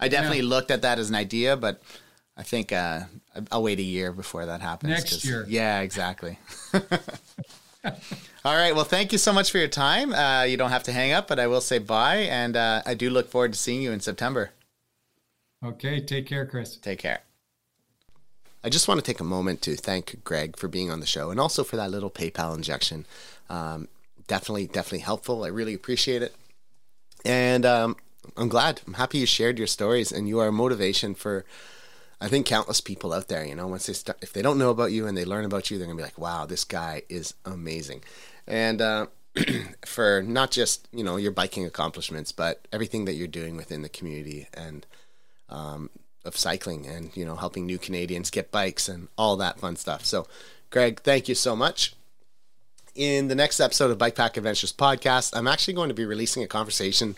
I definitely yeah. looked at that as an idea, but I think uh, I'll wait a year before that happens. Next year. Yeah, exactly. [LAUGHS] [LAUGHS] All right. Well, thank you so much for your time. Uh, you don't have to hang up, but I will say bye. And uh, I do look forward to seeing you in September. Okay. Take care, Chris. Take care. I just want to take a moment to thank Greg for being on the show and also for that little PayPal injection. Um, definitely, definitely helpful. I really appreciate it. And um, I'm glad. I'm happy you shared your stories and you are a motivation for I think countless people out there, you know, once they start if they don't know about you and they learn about you, they're to be like, "Wow, this guy is amazing." And uh, [CLEARS THROAT] for not just, you know, your biking accomplishments, but everything that you're doing within the community and um, of cycling and, you know, helping new Canadians get bikes and all that fun stuff. So, Greg, thank you so much. In the next episode of Bike Pack Adventures podcast, I'm actually going to be releasing a conversation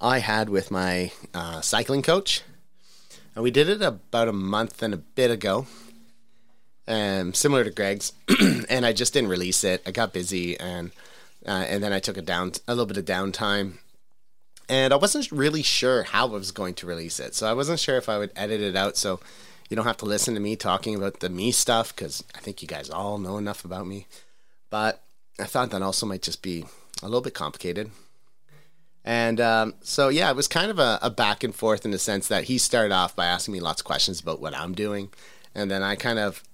I had with my uh, cycling coach. And we did it about a month and a bit ago, um, similar to Greg's. [CLEARS THROAT] and I just didn't release it. I got busy, and uh, and then I took a down a little bit of downtime, and I wasn't really sure how I was going to release it. So I wasn't sure if I would edit it out so you don't have to listen to me talking about the me stuff because I think you guys all know enough about me. But I thought that also might just be a little bit complicated. And um, so, yeah, it was kind of a, a, back and forth in the sense that he started off by asking me lots of questions about what I'm doing. And then I kind of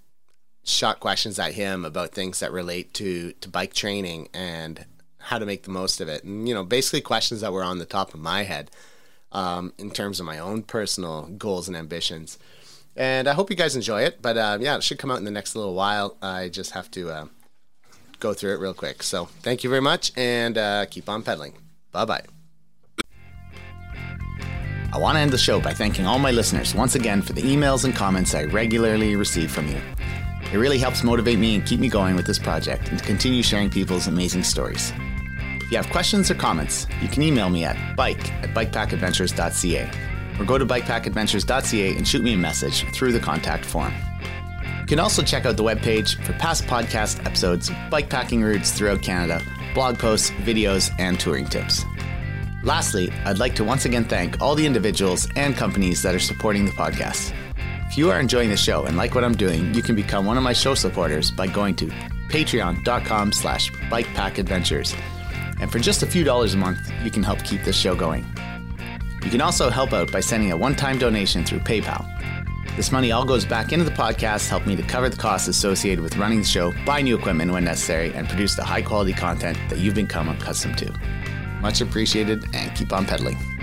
shot questions at him about things that relate to, to bike training and how to make the most of it. And, you know, basically questions that were on the top of my head um, in terms of my own personal goals and ambitions. And I hope you guys enjoy it. But uh, yeah, it should come out in the next little while. I just have to uh, go through it real quick. So thank you very much and uh, keep on pedaling. Bye bye. I want to end the show by thanking all my listeners once again for the emails and comments I regularly receive from you. It really helps motivate me and keep me going with this project and to continue sharing people's amazing stories. If you have questions or comments, you can email me at bike at bikepackadventures.ca. or go to bikepackadventures.ca and shoot me a message through the contact form. You can also check out the webpage for past podcast episodes, bikepacking routes throughout Canada, blog posts, videos, and touring tips. Lastly, I'd like to once again thank all the individuals and companies that are supporting the podcast. If you are enjoying the show and like what I'm doing, you can become one of my show supporters by going to patreon.com slash bikepackadventures. And for just a few dollars a month, you can help keep this show going. You can also help out by sending a one-time donation through PayPal. This money all goes back into the podcast, help me to cover the costs associated with running the show, buy new equipment when necessary, and produce the high quality content that you've become accustomed to. Much appreciated, and keep on pedaling.